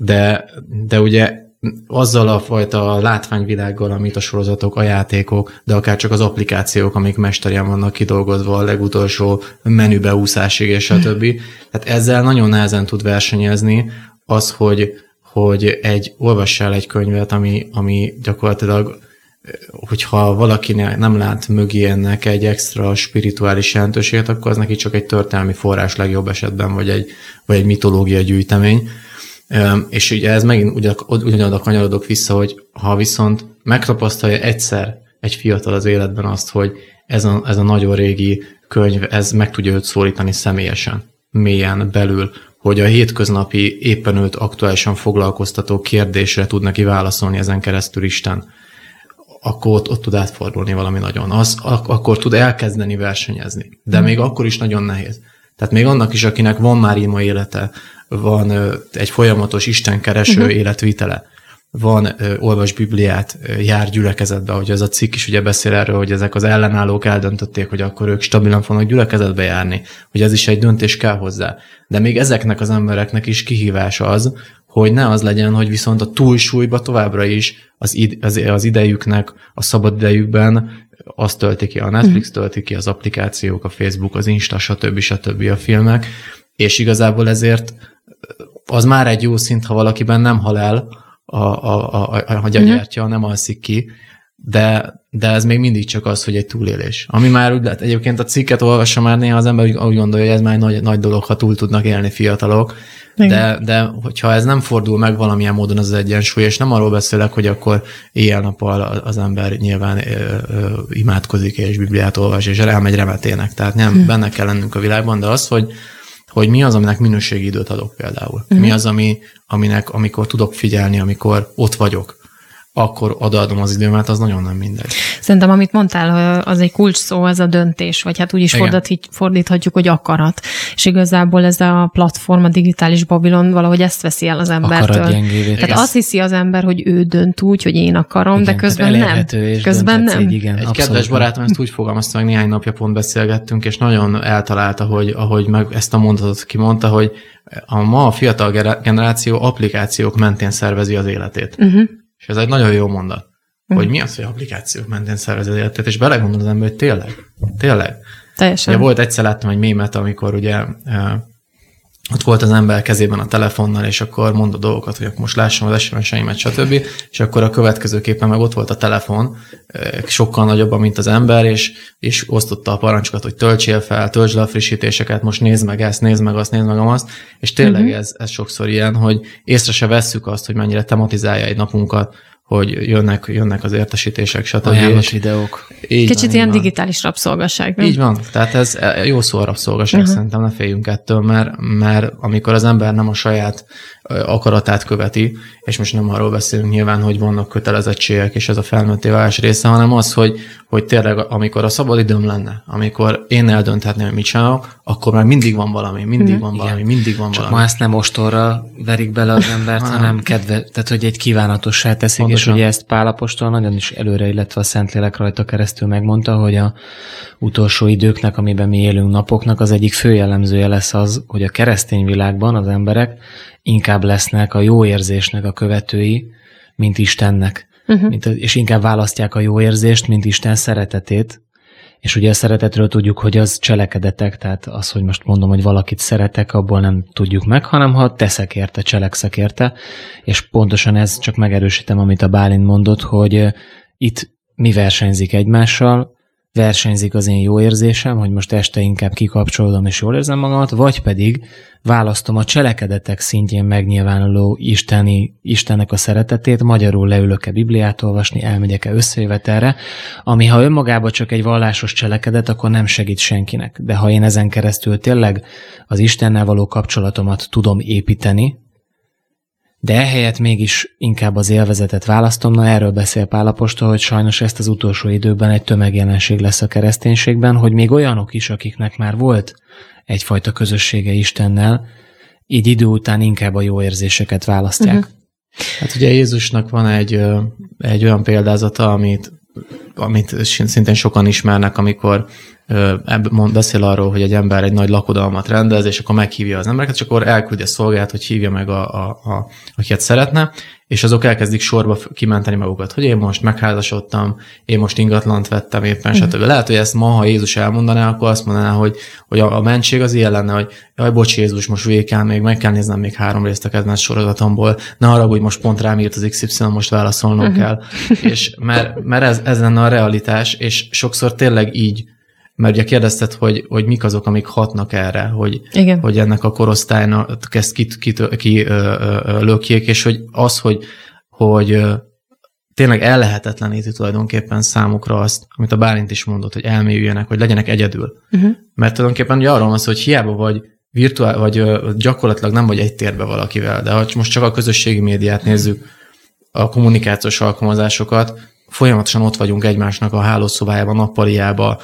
De, de ugye azzal a fajta látványvilággal, amit a sorozatok, a játékok, de akár csak az applikációk, amik mesterien vannak kidolgozva a legutolsó menübeúszásig és a többi. Tehát ezzel nagyon nehezen tud versenyezni az, hogy, hogy egy, olvassál egy könyvet, ami, ami gyakorlatilag hogyha valaki nem lát mögé ennek egy extra spirituális jelentőséget, akkor az neki csak egy történelmi forrás legjobb esetben, vagy egy, vagy egy mitológia gyűjtemény és ugye ez megint ugyanoda kanyarodok vissza, hogy ha viszont megtapasztalja egyszer egy fiatal az életben azt, hogy ez a, ez a nagyon régi könyv, ez meg tudja őt szólítani személyesen, mélyen belül, hogy a hétköznapi éppen őt aktuálisan foglalkoztató kérdésre tud neki válaszolni ezen keresztül Isten. akkor ott, ott tud átfordulni valami nagyon. Az, ak- akkor tud elkezdeni versenyezni. De még akkor is nagyon nehéz. Tehát még annak is, akinek van már ima élete, van egy folyamatos istenkereső uh-huh. életvitele, van olvas Bibliát, jár gyülekezetbe, hogy ez a cikk is ugye beszél erről, hogy ezek az ellenállók eldöntötték, hogy akkor ők stabilan fognak gyülekezetbe járni, hogy ez is egy döntés kell hozzá. De még ezeknek az embereknek is kihívás az, hogy ne az legyen, hogy viszont a túlsúlyba továbbra is az, id- az, az idejüknek, a szabad idejükben azt tölti ki, a Netflix tölti ki, az applikációk, a Facebook, az Insta, stb. stb. a filmek, és igazából ezért az már egy jó szint, ha valakiben nem hal el a, a, a, a, a gyertya, nem alszik ki, de, de ez még mindig csak az, hogy egy túlélés. Ami már úgy lehet, egyébként a cikket olvassa már néha az ember úgy, úgy gondolja, hogy ez már egy nagy, nagy dolog, ha túl tudnak élni fiatalok, de, de hogyha ez nem fordul meg valamilyen módon az egyensúly, és nem arról beszélek, hogy akkor éjjel-nappal az ember nyilván ö, ö, imádkozik és Bibliát olvas, és elmegy remetének. Tehát nem, hm. benne kell lennünk a világban, de az, hogy, hogy mi az, aminek minőségi időt adok például. Hm. Mi az, ami, aminek, amikor tudok figyelni, amikor ott vagyok akkor odaadom az időmet, az nagyon nem mindegy. Szerintem, amit mondtál, az egy kulcs szó, ez a döntés, vagy hát úgy is fordíthatjuk, hogy akarat. És igazából ez a platform, a digitális Babilon valahogy ezt veszi el az embertől. Tehát igen. azt hiszi az ember, hogy ő dönt úgy, hogy én akarom, igen, de közben nem. Közben nem. Így, igen, egy abszolút. kedves barátom ezt úgy fogalmazta, meg néhány napja pont beszélgettünk, és nagyon eltalálta, hogy ahogy meg ezt a mondatot kimondta, hogy a ma a fiatal generáció applikációk mentén szervezi az életét. Uh-huh. És ez egy nagyon jó mondat, mm. hogy mi az, hogy applikációk mentén szervezi az életet, és belegondol az ember, hogy tényleg, tényleg. Teljesen. Ugye volt egyszer láttam egy mémet, amikor ugye ott volt az ember kezében a telefonnal, és akkor mondott dolgokat, hogy akkor most lássam az SMS-eimet, stb. És akkor a következőképpen meg ott volt a telefon, sokkal nagyobb, mint az ember, és, és osztotta a parancsokat, hogy töltsél fel, töltsd le a frissítéseket, most nézd meg ezt, nézd meg azt, nézd meg azt. És tényleg uh-huh. ez, ez sokszor ilyen, hogy észre se vesszük azt, hogy mennyire tematizálja egy napunkat, hogy jönnek, jönnek az értesítések, stb. Ajánlott videók. Így Kicsit van, ilyen van. digitális rabszolgaság. Nem? Így van, tehát ez e, jó szó a rabszolgaság, uh-huh. szerintem ne féljünk ettől, mert, mert amikor az ember nem a saját akaratát követi, és most nem arról beszélünk nyilván, hogy vannak kötelezettségek, és ez a felnőtté válás része, hanem az, hogy, hogy tényleg amikor a szabad időm lenne, amikor én eldönthetném, hogy mit csinálok, akkor már mindig van valami, mindig mm, van igen. valami, mindig van Csak valami. ma ezt nem ostorra verik bele az embert, hanem kedve, tehát hogy egy kívánatossá teszik, Pontosan. és ugye ezt Pálapostól nagyon is előre, illetve a Szentlélek rajta keresztül megmondta, hogy a utolsó időknek, amiben mi élünk napoknak, az egyik fő jellemzője lesz az, hogy a keresztény világban az emberek inkább lesznek a jó érzésnek a követői, mint Istennek. Uh-huh. Mint, és inkább választják a jó érzést, mint Isten szeretetét. És ugye a szeretetről tudjuk, hogy az cselekedetek, tehát az, hogy most mondom, hogy valakit szeretek, abból nem tudjuk meg, hanem ha teszek érte, cselekszek érte. És pontosan ez csak megerősítem, amit a Bálint mondott, hogy itt mi versenyzik egymással, versenyzik az én jó érzésem, hogy most este inkább kikapcsolódom és jól érzem magamat, vagy pedig választom a cselekedetek szintjén megnyilvánuló isteni, Istennek a szeretetét, magyarul leülök-e Bibliát olvasni, elmegyek-e összejövetelre, ami ha önmagában csak egy vallásos cselekedet, akkor nem segít senkinek. De ha én ezen keresztül tényleg az Istennel való kapcsolatomat tudom építeni, de ehelyett mégis inkább az élvezetet választom, na erről beszél Pálapostól, hogy sajnos ezt az utolsó időben egy tömegjelenség lesz a kereszténységben, hogy még olyanok is, akiknek már volt egyfajta közössége Istennel, így idő után inkább a jó érzéseket választják. Uh-huh. Hát ugye Jézusnak van egy, egy olyan példázata, amit, amit szintén sokan ismernek, amikor mond, beszél arról, hogy egy ember egy nagy lakodalmat rendez, és akkor meghívja az embereket, és akkor elküldi a szolgált, hogy hívja meg, a, a, a, akiket szeretne, és azok elkezdik sorba kimenteni magukat, hogy én most megházasodtam, én most ingatlant vettem éppen, mm. stb. Lehet, hogy ezt ma, ha Jézus elmondaná, akkor azt mondaná, hogy, hogy a, a mentség az ilyen lenne, hogy jaj, bocs Jézus, most végig kell még, meg kell néznem még három részt a kedvenc sorozatomból, ne arra, hogy most pont rám írt az XY, most válaszolnom uh-huh. kell. és mert, mert ez, ez lenne a realitás, és sokszor tényleg így mert ugye kérdezted, hogy, hogy mik azok, amik hatnak erre, hogy, Igen. hogy ennek a korosztálynak ezt kit, ki ö, lökjék, és hogy az, hogy, hogy tényleg ellehetetleníti tulajdonképpen számukra azt, amit a Bálint is mondott, hogy elmélyüljenek, hogy legyenek egyedül. Uh-huh. Mert tulajdonképpen ugye arról van szó, hogy hiába vagy virtuál, vagy gyakorlatilag nem vagy egy térbe valakivel, de ha most csak a közösségi médiát nézzük, a kommunikációs alkalmazásokat, folyamatosan ott vagyunk egymásnak a hálószobájában, nappaliába,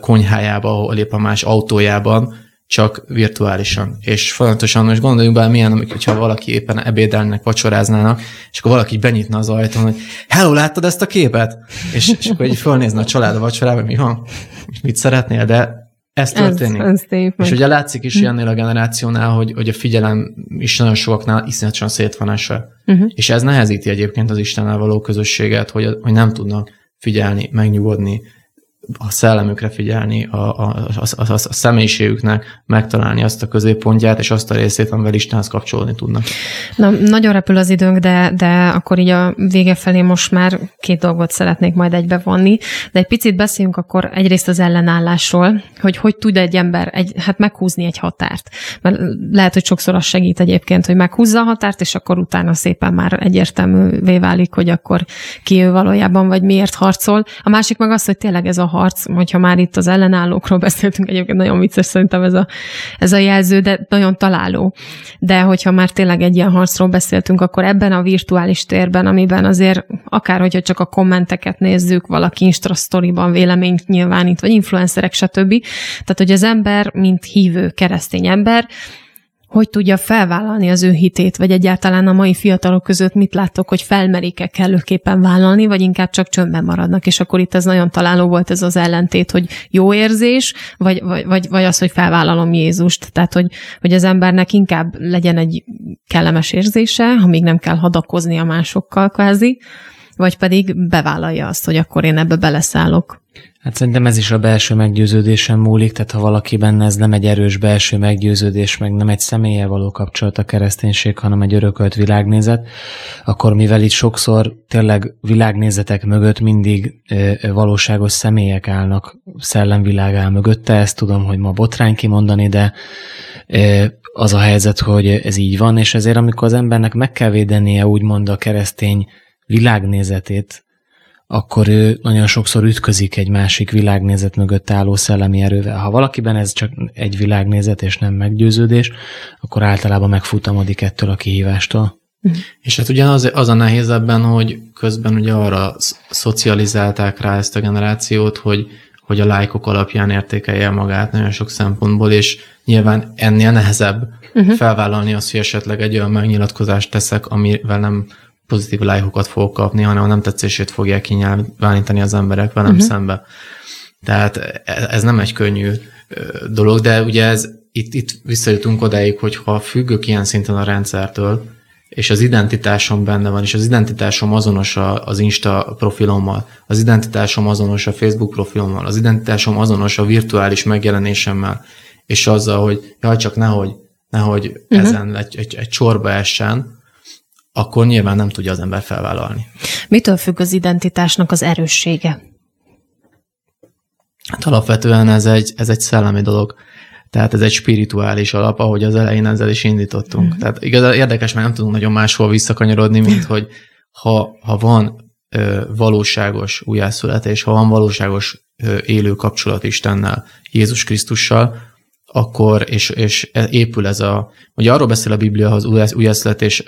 konyhájába, ahol épp a más autójában, csak virtuálisan. És folyamatosan most gondoljunk bele, milyen, hogyha valaki éppen ebédelnek, vacsoráznának, és akkor valaki benyitna az ajtón, hogy hello, láttad ezt a képet? És, és akkor így fölnézne a család a vacsorába, mi van? És mit szeretnél, de ez történik. Ez, ez és ugye látszik is ilyennél a generációnál, hogy, hogy a figyelem is nagyon sokaknál iszonyatosan szét van esve. Uh-huh. És ez nehezíti egyébként az Istennel való közösséget, hogy, hogy nem tudnak figyelni, megnyugodni, a szellemükre figyelni, a, a, a, a, a személyiségüknek megtalálni azt a középpontját, és azt a részét, amivel Istenhez kapcsolódni tudnak. Na, nagyon repül az időnk, de, de akkor így a vége felé most már két dolgot szeretnék majd egybevonni, de egy picit beszéljünk akkor egyrészt az ellenállásról, hogy hogy tud egy ember egy, hát meghúzni egy határt. Mert lehet, hogy sokszor az segít egyébként, hogy meghúzza a határt, és akkor utána szépen már egyértelművé válik, hogy akkor ki ő valójában, vagy miért harcol. A másik meg az, hogy tényleg ez a harc, hogyha már itt az ellenállókról beszéltünk, egyébként nagyon vicces szerintem ez a, ez a jelző, de nagyon találó. De hogyha már tényleg egy ilyen harcról beszéltünk, akkor ebben a virtuális térben, amiben azért akár, hogyha csak a kommenteket nézzük, valaki Insta sztoriban véleményt nyilvánít, vagy influencerek, stb. Tehát, hogy az ember, mint hívő keresztény ember, hogy tudja felvállalni az ő hitét, vagy egyáltalán a mai fiatalok között mit láttok, hogy felmerik-e kellőképpen vállalni, vagy inkább csak csöndben maradnak, és akkor itt ez nagyon találó volt ez az ellentét, hogy jó érzés, vagy, vagy, vagy, vagy az, hogy felvállalom Jézust. Tehát, hogy, hogy az embernek inkább legyen egy kellemes érzése, ha még nem kell hadakozni a másokkal kvázi, vagy pedig bevállalja azt, hogy akkor én ebbe beleszállok. Hát szerintem ez is a belső meggyőződésen múlik, tehát ha valaki benne ez nem egy erős belső meggyőződés, meg nem egy személye való kapcsolat a kereszténység, hanem egy örökölt világnézet, akkor mivel itt sokszor tényleg világnézetek mögött mindig e, valóságos személyek állnak, szellemvilág áll mögötte, ezt tudom, hogy ma botrány kimondani, de e, az a helyzet, hogy ez így van, és ezért amikor az embernek meg kell védenie úgymond a keresztény világnézetét, akkor ő nagyon sokszor ütközik egy másik világnézet mögött álló szellemi erővel. Ha valakiben ez csak egy világnézet és nem meggyőződés, akkor általában megfutamodik ettől a kihívástól. Uh-huh. És hát ugye az, az a nehéz ebben, hogy közben ugye arra szocializálták rá ezt a generációt, hogy, hogy a lájkok alapján értékelje magát nagyon sok szempontból, és nyilván ennél nehezebb uh-huh. felvállalni azt, hogy esetleg egy olyan megnyilatkozást teszek, amivel nem pozitív lájkokat fogok kapni, hanem a nem tetszését fogják kinyilvánítani az emberek velem uh-huh. szembe. Tehát ez nem egy könnyű dolog, de ugye ez itt, itt visszajutunk odáig, hogy ha függök ilyen szinten a rendszertől, és az identitásom benne van, és az identitásom azonos az Insta profilommal, az identitásom azonos a Facebook profilommal, az identitásom azonos a virtuális megjelenésemmel, és azzal, hogy jaj, csak nehogy, nehogy uh-huh. ezen egy, egy, egy csorba essen, akkor nyilván nem tudja az ember felvállalni. Mitől függ az identitásnak az erőssége? Hát alapvetően ez egy, ez egy szellemi dolog. Tehát ez egy spirituális alap, ahogy az elején ezzel is indítottunk. Mm. Tehát igaz, érdekes, mert nem tudunk nagyon máshol visszakanyarodni, mint hogy ha, ha van ö, valóságos újjászületés, ha van valóságos ö, élő kapcsolat Istennel, Jézus Krisztussal, akkor, és, és épül ez a, ugye arról beszél a Biblia az újjászületés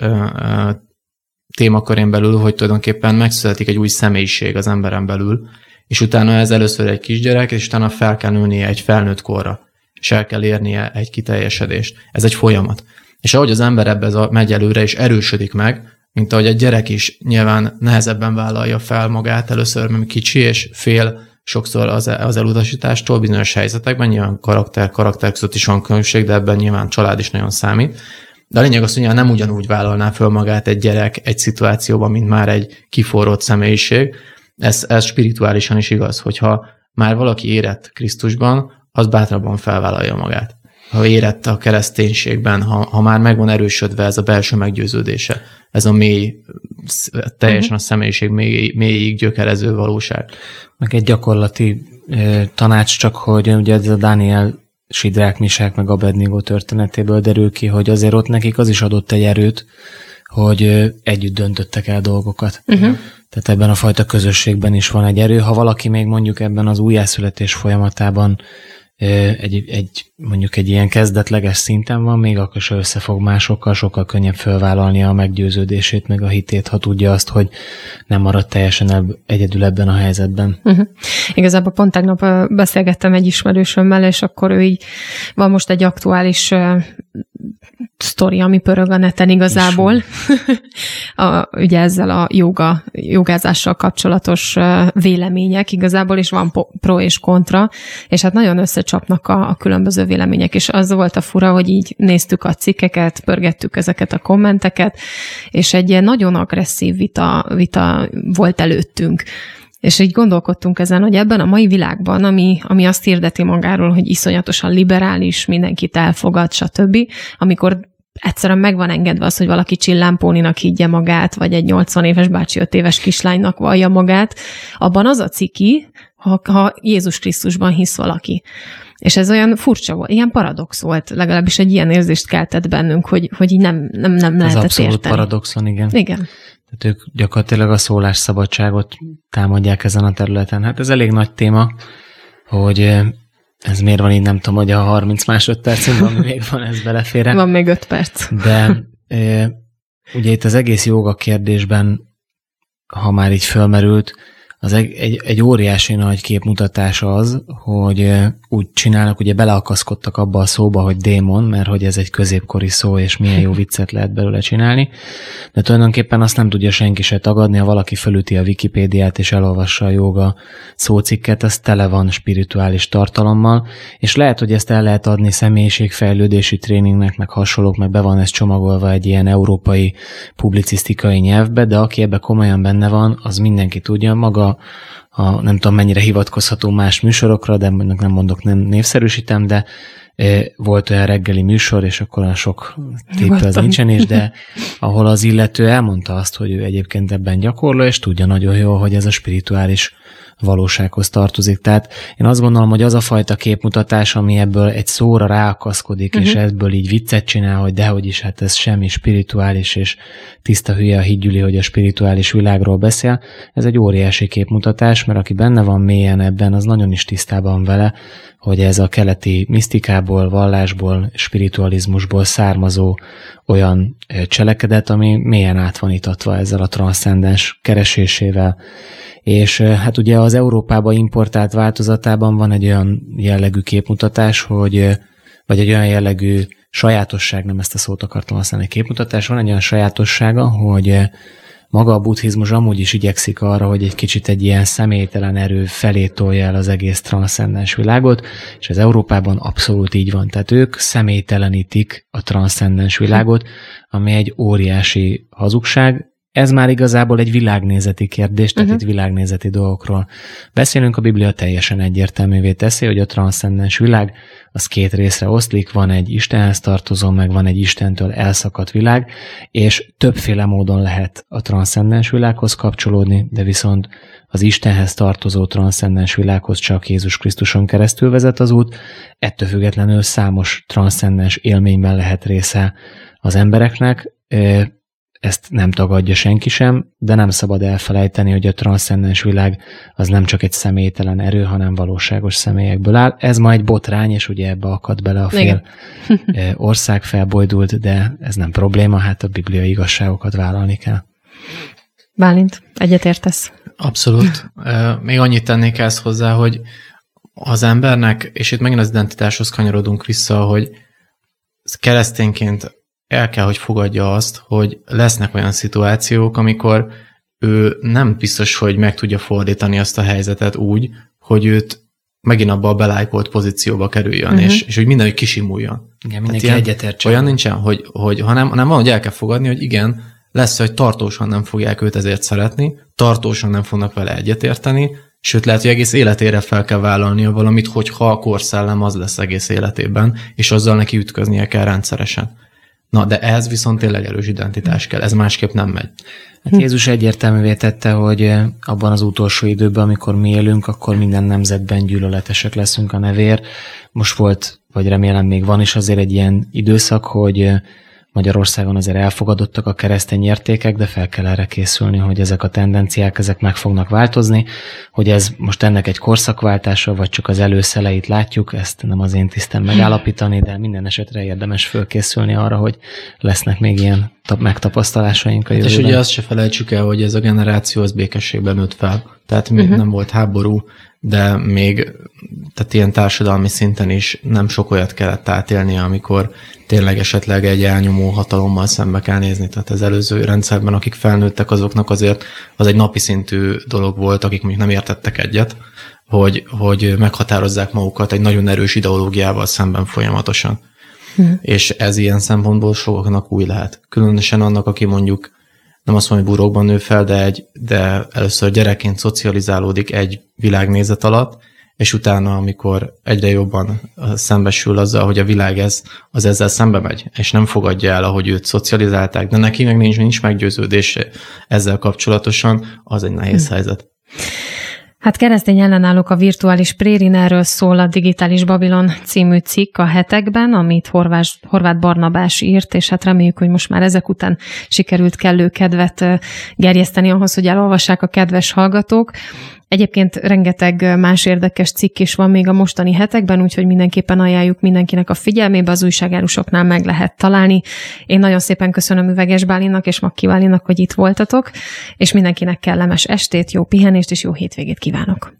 témakörén belül, hogy tulajdonképpen megszületik egy új személyiség az emberen belül, és utána ez először egy kisgyerek, és utána fel kell nőnie egy felnőtt korra, és el kell érnie egy kiteljesedést. Ez egy folyamat. És ahogy az ember ebbe megy előre, és erősödik meg, mint ahogy egy gyerek is nyilván nehezebben vállalja fel magát először, mert kicsi, és fél sokszor az, az elutasítástól bizonyos helyzetekben, nyilván karakter, karakter között is van különbség, de ebben nyilván család is nagyon számít. De a lényeg az, hogy nem ugyanúgy vállalná föl magát egy gyerek egy szituációban, mint már egy kiforrott személyiség. Ez, ez spirituálisan is igaz, hogyha már valaki érett Krisztusban, az bátrabban felvállalja magát. Ha érett a kereszténységben, ha, ha már megvan erősödve ez a belső meggyőződése, ez a mély, teljesen uh-huh. a személyiség mély, mélyig gyökerező valóság. Meg egy gyakorlati e, tanács csak, hogy ugye ez a Daniel Sidrák, Misák, meg Abednego történetéből derül ki, hogy azért ott nekik az is adott egy erőt, hogy együtt döntöttek el dolgokat. Uh-huh. Tehát ebben a fajta közösségben is van egy erő. Ha valaki még mondjuk ebben az újjászületés folyamatában egy, egy, mondjuk egy ilyen kezdetleges szinten van, még akkor is összefog másokkal, sokkal könnyebb fölvállalni a meggyőződését, meg a hitét, ha tudja azt, hogy nem marad teljesen ebb, egyedül ebben a helyzetben. Uh-huh. Igazából pont tegnap beszélgettem egy ismerősömmel, és akkor ő így van most egy aktuális sztori, ami pörög a neten igazából. a, ugye ezzel a joga, jogázással kapcsolatos vélemények igazából, is van pro és kontra, és hát nagyon összecsapnak a, a különböző vélemények, és az volt a fura, hogy így néztük a cikkeket, pörgettük ezeket a kommenteket, és egy ilyen nagyon agresszív vita, vita volt előttünk. És így gondolkodtunk ezen, hogy ebben a mai világban, ami, ami azt hirdeti magáról, hogy iszonyatosan liberális, mindenkit elfogad, stb., amikor egyszerűen meg van engedve az, hogy valaki csillámpóninak higgye magát, vagy egy 80 éves bácsi 5 éves kislánynak vallja magát, abban az a ciki, ha, ha Jézus Krisztusban hisz valaki. És ez olyan furcsa volt, ilyen paradox volt, legalábbis egy ilyen érzést keltett bennünk, hogy, hogy így nem, nem, nem lehetett Ez abszolút érteni. paradoxon, igen. Igen. Tehát ők gyakorlatilag a szólásszabadságot támadják ezen a területen. Hát ez elég nagy téma, hogy ez miért van így, nem tudom, hogy a 30 másodpercünk van, még van, ez belefér. Van még 5 perc. De ugye itt az egész joga kérdésben, ha már így fölmerült, az egy, egy, egy óriási nagy képmutatás az, hogy úgy csinálnak, ugye beleakaszkodtak abba a szóba, hogy démon, mert hogy ez egy középkori szó, és milyen jó viccet lehet belőle csinálni, de tulajdonképpen azt nem tudja senki se tagadni, ha valaki fölüti a Wikipédiát és elolvassa a joga szócikket, az tele van spirituális tartalommal, és lehet, hogy ezt el lehet adni személyiségfejlődési tréningnek, meg hasonlók, meg be van ez csomagolva egy ilyen európai publicisztikai nyelvbe, de aki ebbe komolyan benne van, az mindenki tudja, maga a, nem tudom mennyire hivatkozható más műsorokra, de nem mondok, nem névszerűsítem, de volt olyan reggeli műsor, és akkor a sok tipp az nincsen is, de ahol az illető elmondta azt, hogy ő egyébként ebben gyakorló, és tudja nagyon jól, hogy ez a spirituális valósághoz tartozik. Tehát én azt gondolom, hogy az a fajta képmutatás, ami ebből egy szóra ráakaszkodik, uh-huh. és mhm. ebből így viccet csinál, hogy dehogy is, hát ez semmi spirituális, és tiszta hülye a higgyüli, hogy a spirituális világról beszél, ez egy óriási képmutatás, mert aki benne van mélyen ebben, az nagyon is tisztában vele, hogy ez a keleti misztikából, vallásból, spiritualizmusból származó olyan cselekedet, ami mélyen át van itatva ezzel a transzcendens keresésével, és hát ugye az Európába importált változatában van egy olyan jellegű képmutatás, hogy vagy egy olyan jellegű sajátosság, nem ezt a szót akartam használni, képmutatás, van egy olyan sajátossága, hogy maga a buddhizmus amúgy is igyekszik arra, hogy egy kicsit egy ilyen személytelen erő felé tolja el az egész transzcendens világot, és az Európában abszolút így van. Tehát ők személytelenítik a transzcendens világot, ami egy óriási hazugság, ez már igazából egy világnézeti kérdés, tehát uh-huh. itt világnézeti dolgokról beszélünk. A Biblia teljesen egyértelművé teszi, hogy a transzcendens világ az két részre oszlik, van egy Istenhez tartozó, meg van egy Istentől elszakadt világ, és többféle módon lehet a transzcendens világhoz kapcsolódni, de viszont az Istenhez tartozó transzcendens világhoz csak Jézus Krisztuson keresztül vezet az út, ettől függetlenül számos transzcendens élményben lehet része az embereknek, ezt nem tagadja senki sem, de nem szabad elfelejteni, hogy a transzcendens világ az nem csak egy személytelen erő, hanem valóságos személyekből áll. Ez ma egy botrány, és ugye ebbe akad bele a fél ország felbojdult, de ez nem probléma, hát a bibliai igazságokat vállalni kell. Bálint, egyetértesz? Abszolút. Még annyit tennék ezt hozzá, hogy az embernek, és itt megint az identitáshoz kanyarodunk vissza, hogy keresztényként el kell, hogy fogadja azt, hogy lesznek olyan szituációk, amikor ő nem biztos, hogy meg tudja fordítani azt a helyzetet úgy, hogy őt megint abba a belájkolt pozícióba kerüljön, uh-huh. és, és hogy mindenki kisimuljon. Igen, mindenki egyetértsen. Olyan nincsen, hogy, hogy hanem, hanem van, hogy el kell fogadni, hogy igen, lesz, hogy tartósan nem fogják őt ezért szeretni, tartósan nem fognak vele egyetérteni, sőt lehet, hogy egész életére fel kell vállalnia valamit, hogyha a korszellem az lesz egész életében, és azzal neki ütköznie kell rendszeresen. Na, de ez viszont tényleg erős identitás kell, ez másképp nem megy. Hát Jézus egyértelművé tette, hogy eh, abban az utolsó időben, amikor mi élünk, akkor minden nemzetben gyűlöletesek leszünk a nevér. Most volt, vagy remélem még van is azért egy ilyen időszak, hogy eh, Magyarországon azért elfogadottak a keresztény értékek, de fel kell erre készülni, hogy ezek a tendenciák, ezek meg fognak változni, hogy ez most ennek egy korszakváltása, vagy csak az előszeleit látjuk, ezt nem az én tisztem megállapítani, de minden esetre érdemes fölkészülni arra, hogy lesznek még ilyen megtapasztalásaink a jövőben. És ugye azt se felejtsük el, hogy ez a generáció az békességben nőtt fel. Tehát még uh-huh. nem volt háború, de még tehát ilyen társadalmi szinten is nem sok olyat kellett átélni, amikor tényleg esetleg egy elnyomó hatalommal szembe kell nézni. Tehát az előző rendszerben, akik felnőttek, azoknak azért az egy napi szintű dolog volt, akik mondjuk nem értettek egyet, hogy, hogy meghatározzák magukat egy nagyon erős ideológiával szemben folyamatosan. Hmm. És ez ilyen szempontból sokaknak új lehet. Különösen annak, aki mondjuk nem azt mondom, hogy burokban nő fel, de, egy, de először gyerekként szocializálódik egy világnézet alatt, és utána, amikor egyre jobban szembesül azzal, hogy a világ ez, az ezzel szembe megy, és nem fogadja el, ahogy őt szocializálták, de neki meg nincs, nincs meggyőződése ezzel kapcsolatosan, az egy nehéz hm. helyzet. Hát keresztény ellenállók a virtuális prérin, erről szól a Digitális Babilon című cikk a hetekben, amit Horvás, Horváth Barnabás írt, és hát reméljük, hogy most már ezek után sikerült kellő kedvet gerjeszteni ahhoz, hogy elolvassák a kedves hallgatók. Egyébként rengeteg más érdekes cikk is van még a mostani hetekben, úgyhogy mindenképpen ajánljuk mindenkinek a figyelmébe, az újságárusoknál meg lehet találni. Én nagyon szépen köszönöm Üveges Bálinak és Makki Bálinak, hogy itt voltatok, és mindenkinek kellemes estét, jó pihenést és jó hétvégét kívánok.